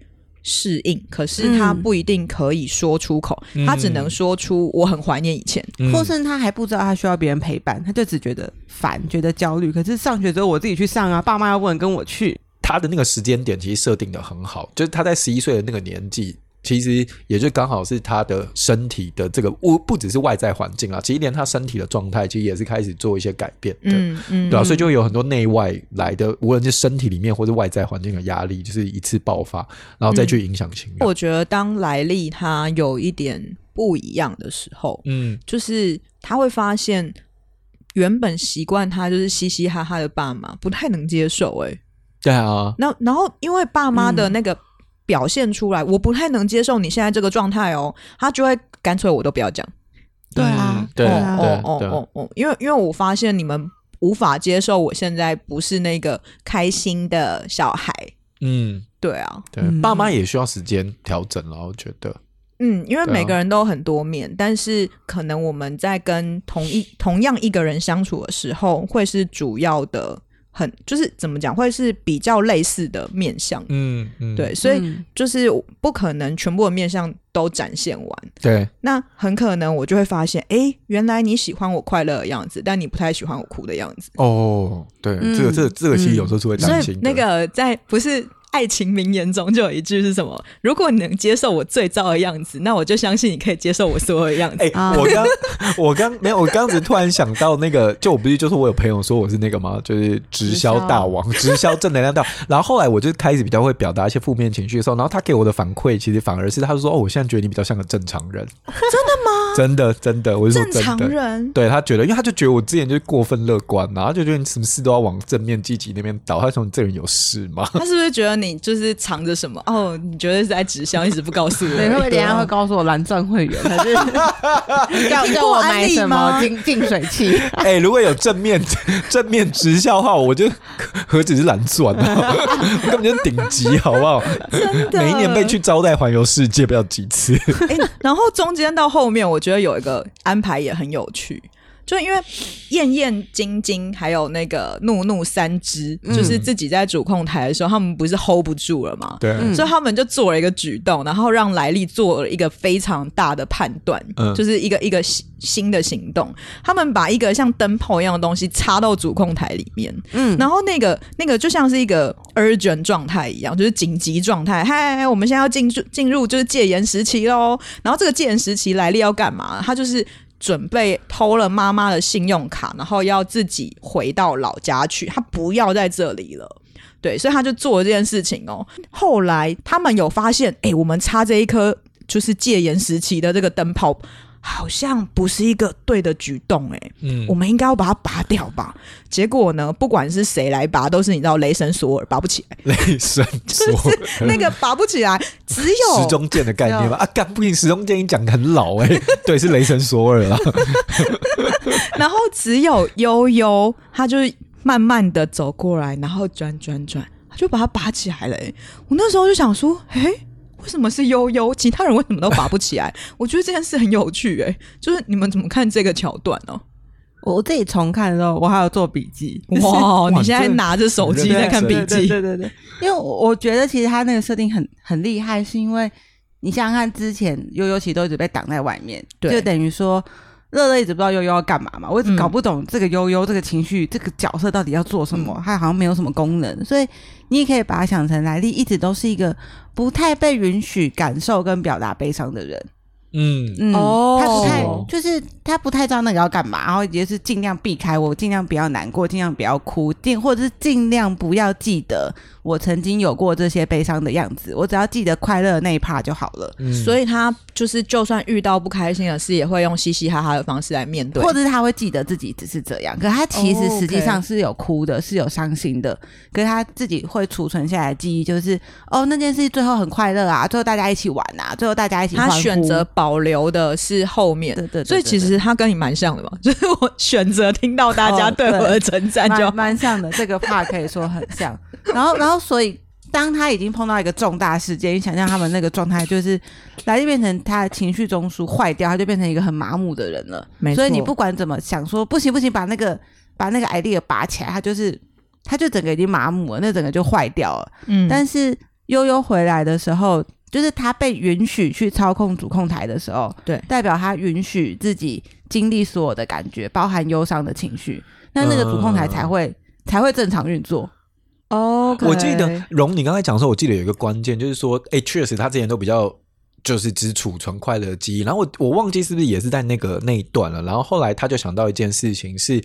适应，可是他嗯不一定可以说出口，嗯他只能说出我很怀念以前。嗯或是他还不知道他需要别人陪伴，他就只觉得烦，觉得焦虑。可是上学之后我自己去上啊，爸妈又不能跟我去。他的那个时间点其实设定的很好，就是他在十一岁的那个年纪，其实也就刚好是他的身体的这个不不只是外在环境啊，其实连他身体的状态，其实也是开始做一些改变的。嗯嗯，对啊，所以就有很多内外来的，无论是身体里面或是外在环境的压力，就是一次爆发，然后再去影响情感。我觉得当来历他有一点不一样的时候，嗯就是他会发现原本习惯他就是嘻嘻哈哈的爸妈不太能接受、欸，哎，对啊，然后然后因为爸妈的那个表现出来，我不太能接受你现在这个状态哦，他就会干脆我都不要讲。对啊。嗯对对啊对哦哦哦哦，因为因为我发现你们无法接受我现在不是那个开心的小孩。嗯，对啊，对，嗯。爸妈也需要时间调整了，我觉得。嗯，因为每个人都很多面，但是可能我们在跟同一同样一个人相处的时候，会是主要的很就是怎么讲，会是比较类似的面相。嗯嗯，对，所以嗯就是不可能全部的面相都展现完。对，那很可能我就会发现，哎，原来你喜欢我快乐的样子，但你不太喜欢我哭的样子。哦，对，嗯这个这个这个其实有时候是会所担心的。以那个在不是爱情名言中就有一句是什么？如果你能接受我最糟的样子，那我就相信你可以接受我所有的样子。哎、啊我刚我刚没有，我刚只突然想到那个，就我不是就是我有朋友说我是那个吗？就是直销大王，直销正能量大王。然后后来我就开始比较会表达一些负面情绪的时候，然后他给我的反馈其实反而是他就说：“哦，我现在觉得你比较像个正常人。<laughs> ”真的吗？真的真的，我是说正真的。常人，对他觉得，因为他就觉得我之前就是过分乐观，然后就觉得你什么事都要往正面积极那边倒。他说：“你这人有事吗他是不是觉得你就是藏着什么？哦，你觉得是在直销，一直不告诉我。<laughs> 对，会不会等一下会告诉我蓝钻会员，还是要 <laughs> 叫我买什么净净水器？？” <laughs> 哎、如果有正面正面直销的话，我就何止是蓝钻啊，根本就是顶级，好不好？的每一年被去招待环游世界不知道几次。哎、然后中间到后面，我觉得有一个安排也很有趣，就因为燕燕、晶晶还有那个怒怒三只，嗯就是自己在主控台的时候，他们不是 hold 不住了嘛？对，嗯所以他们就做了一个举动，然后让莱利做了一个非常大的判断，嗯就是一个一个新新的行动。他们把一个像灯泡一样的东西插到主控台里面，嗯，然后那个那个就像是一个 urgent 状态一样，就是紧急状态。嗨，我们现在要进入进入就是戒严时期喽。然后这个戒严时期，莱利要干嘛？他就是准备偷了妈妈的信用卡，然后要自己回到老家去，他不要在这里了。对，所以他就做了这件事情哦。后来他们有发现，哎，我们插这一颗就是戒严时期的这个灯泡。好像不是一个对的举动、欸，哎，嗯我们应该要把它拔掉吧？结果呢，不管是谁来拔，都是你知道雷神索尔拔不起来，雷神说那个拔不起来，只有时钟剑的概念吧？啊，干不行，时钟剑你讲的很老哎、欸，对，是雷神索尔了。<laughs> 然后只有悠悠，他就慢慢的走过来，然后转转转，他就把它拔起来了、欸。我那时候就想说，哎、欸。为什么是悠悠？其他人为什么都拔不起来？<laughs> 我觉得这件事很有趣、欸，哎，就是你们怎么看这个桥段呢、哦？我自己重看的时候，我还有做笔记。哇，你现在拿着手机在看笔记？对对对，对，因为我觉得其实他那个设定很很厉害，是因为你想想看，之前悠悠其实都一直被挡在外面，对，就等于说乐乐一直不知道悠悠要干嘛嘛，我一直搞不懂这个悠悠这个情绪、嗯、这个角色到底要做什么，他、嗯、好像没有什么功能，所以你也可以把它想成莱莉一直都是一个。不太被允许感受跟表达悲伤的人，嗯。嗯，哦，他不太就是他不太知道那个要干嘛，然后也是尽量避开我，尽量不要难过，尽量不要哭，尽或者是尽量不要记得我曾经有过这些悲伤的样子，我只要记得快乐那一 part 就好了。嗯，所以他就是就算遇到不开心的事，也会用嘻嘻哈哈的方式来面对，或者是他会记得自己只是这样，可他其实实际上是有哭的，是有伤心的，可是他自己会储存下来的记忆，就是哦那件事最后很快乐啊，最后大家一起玩啊，最后大家一起。他选择保留的是后面，对对，对，对，所以其实他跟你蛮像的嘛，<laughs> 就是我选择听到大家对我的称赞，就蛮、哦、像的。这个 part 可以说很像。然后，然后，所以当他已经碰到一个重大事件，你想象他们那个状态，就是来就变成他的情绪中枢坏掉，他就变成一个很麻木的人了。没错。所以你不管怎么想说，不行不行，把那个把那个 idea 拔起来，他就是他就整个已经麻木了，那整个就坏掉了。嗯。但是悠悠回来的时候，就是他被允许去操控主控台的时候，对，代表他允许自己经历所有的感觉，包含忧伤的情绪，那那个主控台才会、呃、才会正常运作。哦、okay，我记得荣，你刚才讲的时候，我记得有一个关键，就是说，哎，确实他之前都比较就是只储存快乐的记忆，然后我我忘记是不是也是在那个那一段了，然后后来他就想到一件事情，是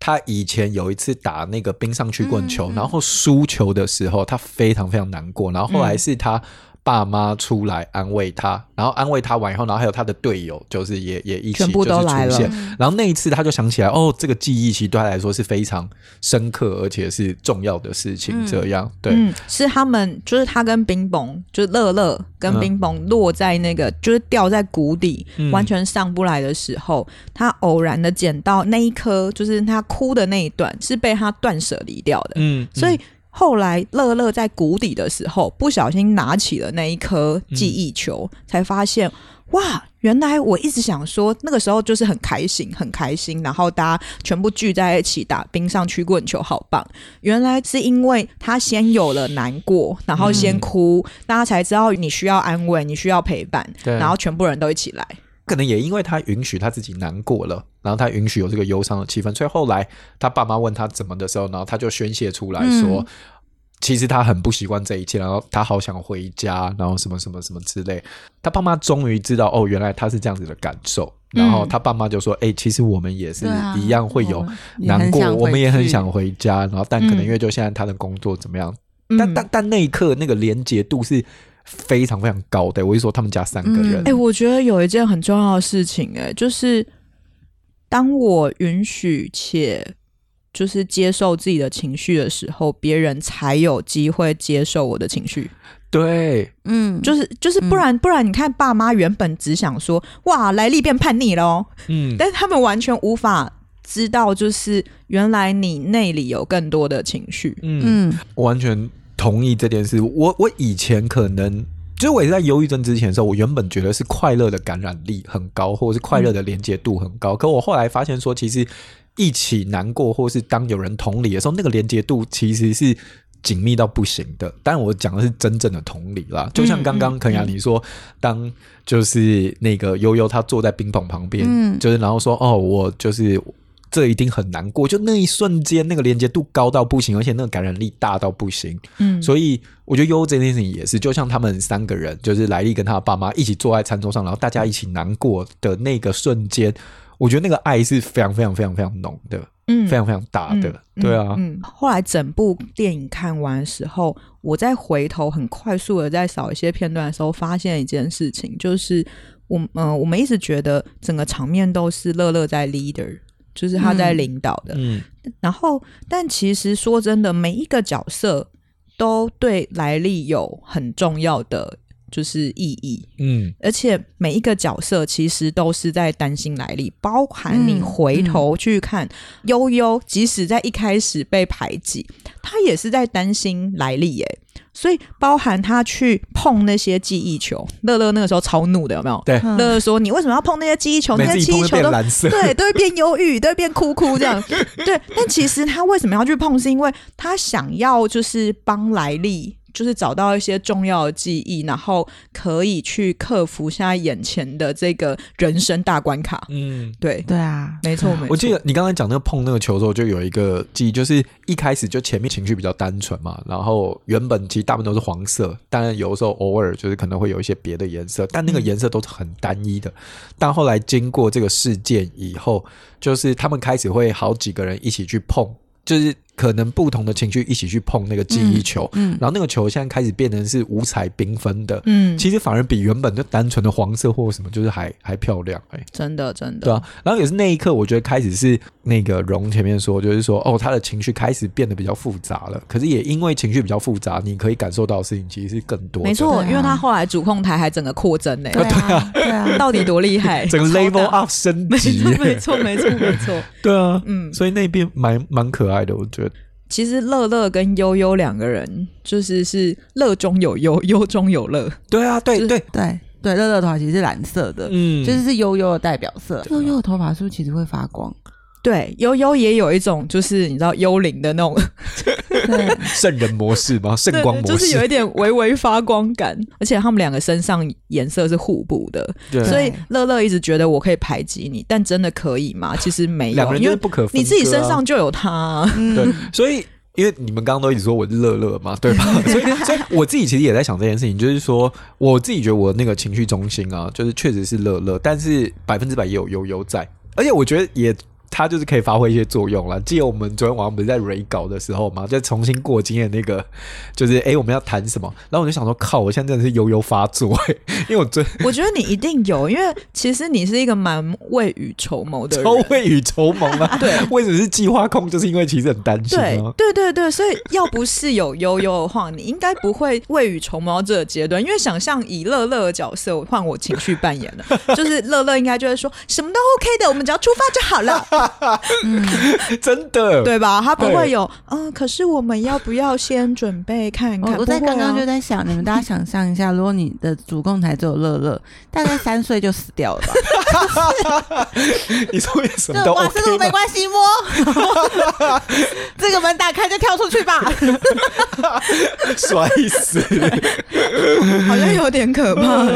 他以前有一次打那个冰上曲棍球，嗯嗯、然后输球的时候，他非常非常难过，然后后来是他。爸妈出来安慰他，然后安慰他完以后，然后还有他的队友，就是也也一起全部都来了就是出现。然后那一次他就想起来，哦，这个记忆其实对他来说是非常深刻而且是重要的事情。这样，对，嗯，是他们就是他跟冰崩，就是乐乐跟冰崩落在那个、嗯、就是掉在谷底、嗯，完全上不来的时候，他偶然的捡到那一颗，就是他哭的那一段是被他断舍离掉的。嗯，所以。后来，乐乐在谷底的时候，不小心拿起了那一颗记忆球，嗯，才发现，哇，原来我一直想说，那个时候就是很开心，很开心，然后大家全部聚在一起打冰上曲棍球，好棒！原来是因为他先有了难过，然后先哭，嗯，大家才知道你需要安慰，你需要陪伴，然后全部人都一起来。可能也因为他允许他自己难过了，然后他允许有这个忧伤的气氛，所以后来他爸妈问他怎么的时候，然后他就宣泄出来说，嗯、其实他很不习惯这一切，然后他好想回家，然后什么什么什么之类。他爸妈终于知道，哦，原来他是这样子的感受。然后他爸妈就说：“哎、嗯欸，其实我们也是一样会有难过，我们也很想回家。然后，但可能因为就现在他的工作怎么样，嗯、但但但那一刻那个连结度是。”非常非常高的，我就说他们家三个人。哎、嗯。欸，我觉得有一件很重要的事情、欸，哎，就是当我允许且就是接受自己的情绪的时候，别人才有机会接受我的情绪。对，嗯，就是就是，不然、嗯、不然，你看，爸妈原本只想说，哇，莱利变叛逆了，嗯，但是他们完全无法知道，就是原来你内里有更多的情绪，嗯，嗯，完全。同意这件事，我我以前可能就是我也是在忧郁症之前的时候，我原本觉得是快乐的感染力很高，或者是快乐的连接度很高。嗯、可我后来发现说，其实一起难过，或是当有人同理的时候，那个连接度其实是紧密到不行的。但我讲的是真正的同理啦，就像刚刚肯亚你说，当就是那个悠悠他坐在冰桶旁边，嗯，就是然后说哦，我就是。这一定很难过，就那一瞬间，那个连接度高到不行，而且那个感染力大到不行。嗯，所以我觉得悠悠这件事情也是，就像他们三个人，就是莱利跟他爸妈一起坐在餐桌上，然后大家一起难过的那个瞬间，我觉得那个爱是非常非常非常非常浓的，嗯，非常非常大的。嗯、对啊嗯，嗯。后来整部电影看完的时候，我再回头很快速的在扫一些片段的时候，发现一件事情，就是我嗯、呃，我们一直觉得整个场面都是乐乐在 leader。就是他在领导的，嗯，然后，但其实说真的，每一个角色都对来历有很重要的就是意义，嗯，而且每一个角色其实都是在担心来历，包含你回头去看悠悠，即使在一开始被排挤，他也是在担心来历耶。所以包含他去碰那些记忆球，乐乐那个时候超怒的，有没有？对，乐乐说：“你为什么要碰那些记忆球？那些记忆球都蓝色，对，都会变忧郁，都会变哭哭这样。对，但其实他为什么要去碰？是因为他想要就是帮莱莉。就是找到一些重要的记忆，然后可以去克服现在眼前的这个人生大关卡。嗯，对，对啊，没错，没错。我记得你刚才讲那个碰那个球的时候，就有一个记忆，就是一开始就前面情绪比较单纯嘛，然后原本其实大部分都是黄色，当然有的时候偶尔就是可能会有一些别的颜色，但那个颜色都是很单一的。嗯、但后来经过这个事件以后，就是他们开始会好几个人一起去碰，就是。可能不同的情绪一起去碰那个记忆球，嗯，嗯，然后那个球现在开始变成是五彩缤纷的，嗯，其实反而比原本就单纯的黄色或什么就是还还漂亮，哎、欸，真的真的，对啊，然后也是那一刻，我觉得开始是那个荣前面说，就是说哦，他的情绪开始变得比较复杂了，可是也因为情绪比较复杂，你可以感受到的事情其实是更多，没错，因为他后来主控台还整个扩增呢，对啊，对啊，到底多厉害，<laughs> 整个 level up 升级，没错没错没错，没错。<laughs> 对啊，嗯，所以那边蛮蛮可爱的，我觉得。其实乐乐跟悠悠两个人，就是是乐中有忧，忧中有乐。对啊，对、对对对，乐乐头发其实是蓝色的，嗯，就是是悠悠的代表色。悠悠的头发是不是其实会发光？对，悠悠也有一种就是你知道幽灵的那种 <laughs> 圣人模式吗？<laughs> 圣光模式就是有一点微微发光感，<laughs> 而且他们两个身上颜色是互补的，对，所以乐乐一直觉得我可以排挤你，但真的可以吗？其实没有，两个人就是不可分割啊，你自己身上就有他啊。对，所以因为你们刚刚都一直说我是乐乐嘛，对吧？所以所以我自己其实也在想这件事情，就是说我自己觉得我那个情绪中心啊，就是确实是乐乐，但是百分之百也有悠悠在，而且我觉得也。他就是可以发挥一些作用了。记得我们昨天晚上不是在 re 稿的时候嘛，再重新过经验那个，就是哎、欸，我们要谈什么？然后我就想说，靠，我现在真的是悠悠发作，因为我真 <laughs> 我觉得你一定有，因为其实你是一个蛮未雨绸缪的人，超未雨绸缪啊！<laughs> 对，为什么是计划控？就是因为其实很担心。对对对对，所以要不是有悠悠的话，你应该不会未雨绸缪到这个阶段。因为想象以乐乐的角色换我情绪扮演了，<laughs> 就是乐乐应该就会说什么都 OK 的，我们只要出发就好了。嗯，<laughs> 真的，对吧？他不会有，嗯，可是我们要不要先准备看看？我在刚刚就在想，你们大家想象一下，如果你的主控台只有乐乐，大概三岁就死掉了吧？<laughs> 你说为什么都瓦斯炉没关系，摸 <laughs> 这个门打开就跳出去吧，<laughs> 摔死，好像有点可怕。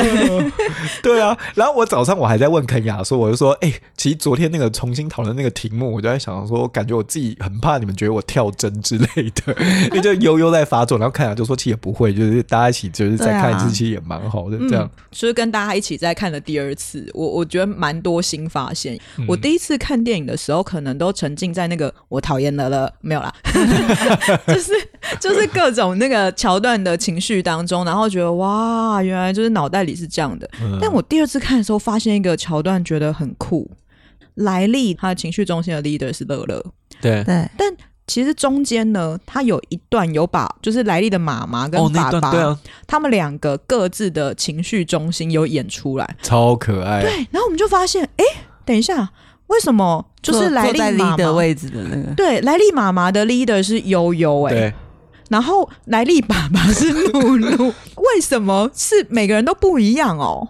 对啊，然后我早上我还在问肯雅说，我就说，哎，其实昨天那个重新讨论那个题目。我就在想说，感觉我自己很怕你们觉得我跳针之类的，因为就悠悠在发作，然后肯雅就说其实也不会，就是大家一起就是在看一次，其实也蛮好的。这样、嗯、就是跟大家一起在看的第二次，我我觉得蛮多新发现。嗯、我第一次看电影的时候，可能都沉浸在那个我讨厌的了，没有啦，<laughs> 就是就是各种那个桥段的情绪当中，然后觉得哇，原来就是脑袋里是这样的。嗯、但我第二次看的时候，发现一个桥段，觉得很酷。莱莉他的情绪中心的 leader 是乐乐，对对，但其实中间呢，他有一段有把就是莱利的妈妈跟爸爸，对啊，他们两个各自的情绪中心有演出来，超可爱。对，然后我们就发现，哎，等一下，为什么就是莱利妈妈的位置的那个？对，莱利妈妈的 leader 是悠悠，哎。然后莱利爸爸是露露，<laughs> 为什么是每个人都不一样哦？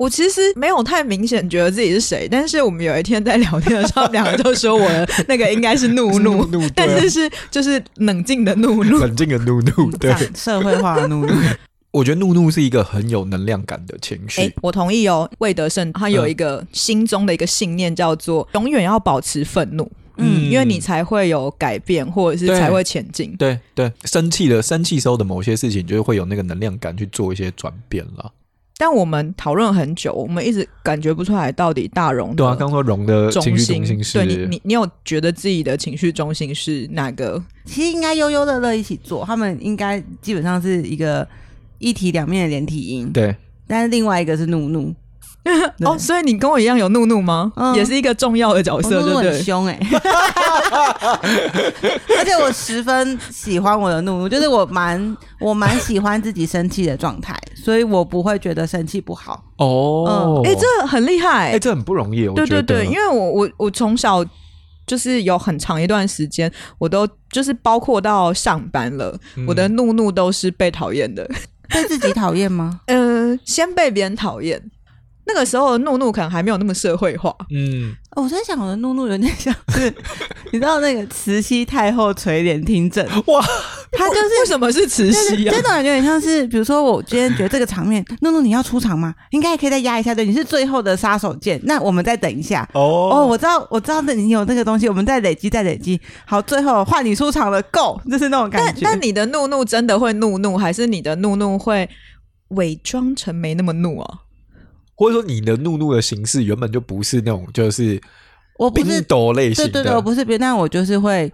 我其实没有太明显觉得自己是谁，但是我们有一天在聊天的时候，两个就说我的那个应该是怒怒，怒怒但是是就是冷静的怒怒，冷静的怒怒，对，社会化的怒怒。<laughs> 我觉得怒怒是一个很有能量感的情绪。欸，我同意哦。魏德胜他有一个心中的一个信念，叫做永远要保持愤怒。嗯，因为你才会有改变，或者是才会前进。对对，生气了，生气时候的某些事情，就是会有那个能量感去做一些转变了。但我们讨论很久，我们一直感觉不出来到底大荣对啊，刚说荣的情绪中心是，对你你你有觉得自己的情绪中心是哪个？其实应该悠悠乐乐一起做，他们应该基本上是一个一体两面的连体音。对，但是另外一个是怒怒。<laughs> 哦，所以你跟我一样有怒怒吗？嗯、也是一个重要的角色，对不对？很凶哎、欸，<laughs> 而且我十分喜欢我的怒怒，就是我蛮我蛮喜欢自己生气的状态，所以我不会觉得生气不好。哦，哎、嗯欸，这很厉害、欸，哎、欸，这很不容易。我对对对，因为我我我从小就是有很长一段时间，我都就是包括到上班了，嗯、我的怒怒都是被讨厌的，<laughs> 被自己讨厌吗？嗯、呃，先被别人讨厌。那个时候的怒怒可能还没有那么社会化。嗯，我在想我的怒怒有点像 <laughs> 是，你知道那个慈禧太后垂帘听政哇，他就是为什么是慈禧啊？这种感觉有点像是，比如说我今天觉得这个场面，怒怒你要出场吗？应该可以再压一下，对，你是最后的杀手锏，那我们再等一下。哦哦，我知道，我知道，那你有那个东西，我们再累积，再累积。好，最后换你出场了，Go，就是那种感觉。但但你的怒怒真的会怒怒，还是你的怒怒会伪装成没那么怒啊？或者说你的怒怒的形式原本就不是那种，就是我不是抖类型的，对对对，我不是别，但我就是会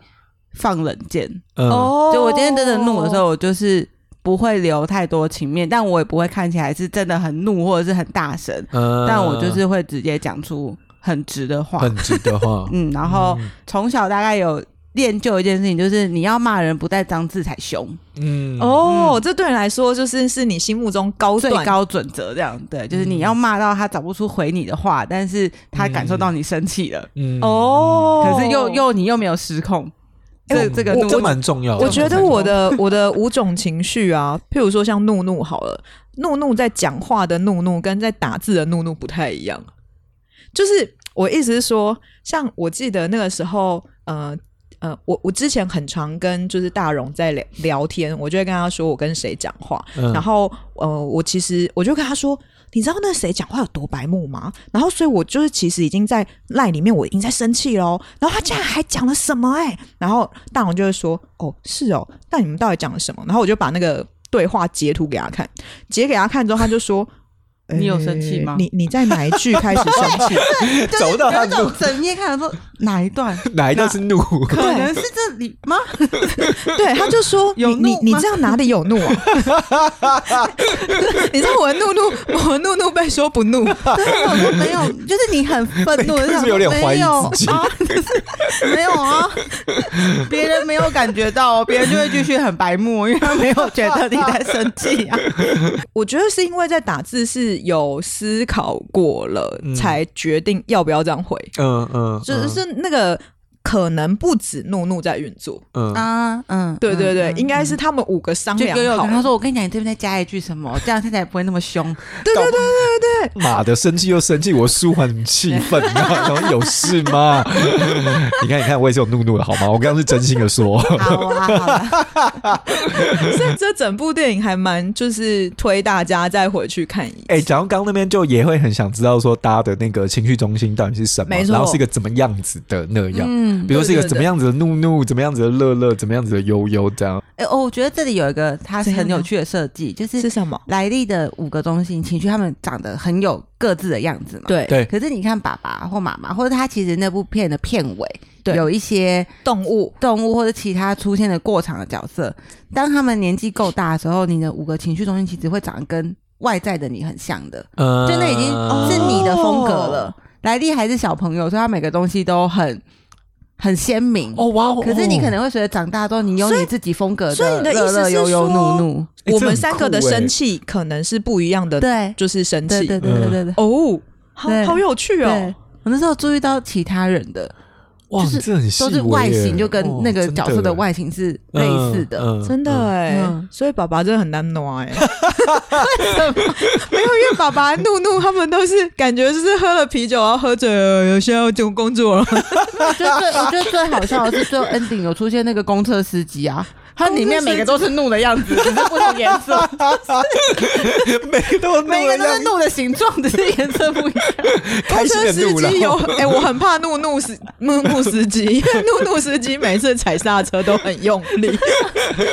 放冷箭。哦、嗯，就我今天真的怒的时候，我就是不会留太多情面，但我也不会看起来是真的很怒或者是很大声。嗯，但我就是会直接讲出很直的话，很直的话。<laughs> 嗯，然后从小大概有。练就一件事情，就是你要骂人不带脏字才凶。嗯，哦，嗯、这对你来说就是是你心目中高最高准则，这样对，就是你要骂到他找不出回你的话，但是他感受到你生气了。嗯，哦，可是又又你又没有失控，这、欸、这个这蛮重要的。我觉得我的我的五种情绪啊，譬如说像怒怒好了，怒怒在讲话的怒怒跟在打字的怒怒不太一样。就是我意思是说，像我记得那个时候，呃。呃，我我之前很常跟就是大荣在聊聊天，我就会跟他说我跟谁讲话，嗯、然后呃，我其实我就跟他说，你知道那谁讲话有多白目吗？然后所以我就是其实已经在赖里面，我已经在生气喽。然后他竟然还讲了什么、欸？哎，然后大荣就会说，哦，是哦，那你们到底讲了什么？然后我就把那个对话截图给他看，截给他看之后，他就说。你有生气吗？你你在哪一句开始生气？<laughs> 走到他整整页看说哪一段？<laughs> 哪一段是怒？可能是这里吗？<laughs> 对，他就说有怒。你你这样哪里有怒啊？你知道我的怒怒，我的怒怒被说不怒。对，我没有，就是你很愤怒，是有点怀疑自己。没有啊，别人没有感觉到，别人就会继续很白目，因为他没有觉得你在生气啊。我觉得是因为在打字是。有思考过了，才决定要不要这样回。嗯嗯，就是是那个。可能不止怒怒在运作，嗯啊，嗯，对对对，应该是他们五个商量好。他说：“我跟你讲，你这边再加一句什么，这样他才不会那么凶。”对对对对对，妈的，生气又生气，我舒缓气氛，然后有事吗？<laughs> 你看，你看，我也是有怒怒的好吗？我刚刚是真心的说。好啊，好啊。所 <laughs> 以这整部电影还蛮就是推大家再回去看一次。哎，讲到刚刚那边就也会很想知道说，大家的那个情绪中心到底是什么？然后是一个怎么样子的那样？嗯。比如是一个怎么样子的怒怒，怎么样子的乐乐，怎么样子的悠悠，这样。哎、欸，哦，我觉得这里有一个它是很有趣的设计，就是是什么？莱利的五个中心情绪，他们长得很有各自的样子嘛。对对。可是你看爸爸或妈妈，或者他其实那部片的片尾，对，有一些动物、动物或者其他出现的过场的角色，当他们年纪够大的时候，你的五个情绪中心其实会长得跟外在的你很像的。嗯。就那已经是你的风格了。莱莉、哦、还是小朋友，所以他每个东西都很。很鲜明。哦哇！可是你可能会随着长大之后，你有你自己风格所以你的意思是说，我们三个的生气可能是不一样的，对，就是生气，对对对对对对。哦，好好有趣哦！我那时候注意到其他人的，哇，就是都是外形，就跟那个角色的外。形是类似的。真的哎、嗯所以爸爸真的很难暖哎、<laughs> 没有，因为爸爸怒怒他们都是感觉就是喝了啤酒，然后喝醉了，有些要就工作了。<laughs> <laughs> 我觉得最我觉得最好笑的是最后 ending 有出现那个公车司机啊，他里面每个都是怒的样子，只是不同颜色，每个都每个都是怒的形状，只是颜色不一样。<laughs> 开心的司。机有哎、我很怕怒怒司怒怒司机，因为怒怒司机每次踩刹车都很用力。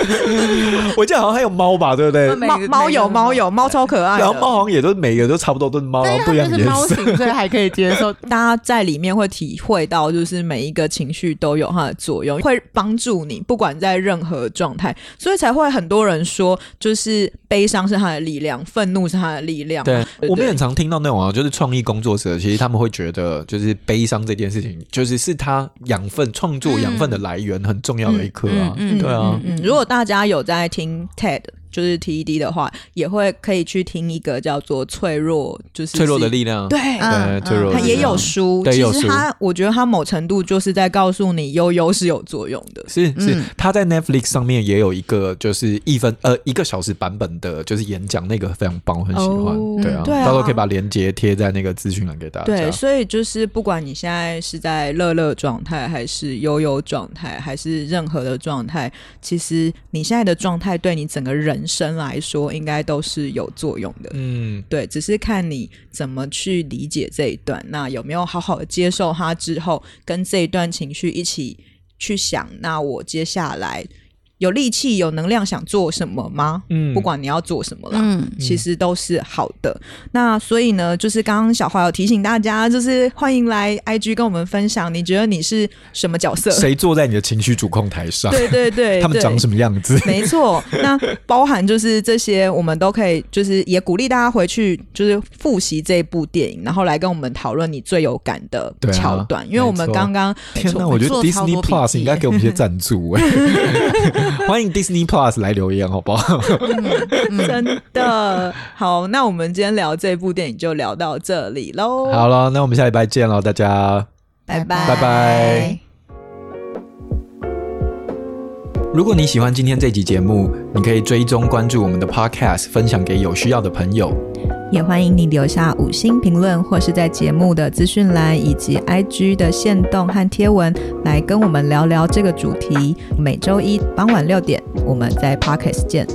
<laughs> 我记得好像还有猫吧，对不对？猫猫有猫有猫超可爱，然后猫好像也都每个都差不多，都是猫，然后不一样但是它就是猫颜色。型，所以还可以接受。<laughs> 大家在里面会体会到，就是每一个情绪都有它的作用，会帮助你，不管在任何状态，所以才会很多人说，就是悲伤是他的力量，愤怒是他的力量。对，对我们也很常听到那种啊，就是创意工作者，其实他们会觉得，就是悲伤这件事情，就是是他养分、创作养分的来源，很重要的一刻啊。嗯嗯嗯对啊，嗯，如果大家有在听 TED。就是 TED 的话，也会可以去听一个叫做“脆弱”，就是脆弱的力量。对，嗯对，脆弱的力量。他也有书。其对有书实他，我觉得他某程度就是在告诉你，悠悠是有作用的。是是嗯，他在 Netflix 上面也有一个，就是一分呃一个小时版本的，就是演讲，那个非常棒，我很喜欢。哦对啊，对啊到时候可以把链接贴在那个资讯栏给大家。对，所以就是不管你现在是在乐乐状态，还是悠悠状态，还是任何的状态，其实你现在的状态对你整个人生来说，应该都是有作用的。嗯，对，只是看你怎么去理解这一段，那有没有好好的接受它之后，跟这一段情绪一起去想，那我接下来有力气、有能量想做什么吗？嗯不管你要做什么啦，嗯其实都是好的。那所以呢，就是刚刚小华有提醒大家，就是欢迎来 IG 跟我们分享，你觉得你是什么角色？谁坐在你的情绪主控台上？对对对，他们长什么样子？没错，那包含就是这些，我们都可以，就是也鼓励大家回去，就是复习这部电影，然后来跟我们讨论你最有感的桥段。因为我们刚刚天哪，我觉得 Disney Plus 记应该给我们一些赞助哎，<laughs> 欢迎 Disney Plus 来留言好不好？<laughs> 真的好，那我们今天聊这部电影就聊到这里喽。好了，那我们下礼拜见喽，大家。拜拜拜拜。如果你喜欢今天这集节目，你可以追踪关注我们的 Podcast，分享给有需要的朋友。也欢迎你留下五星评论，或是在节目的资讯栏以及 IG 的线动和贴文，来跟我们聊聊这个主题。每周一傍晚六点，我们在 Podcast 见。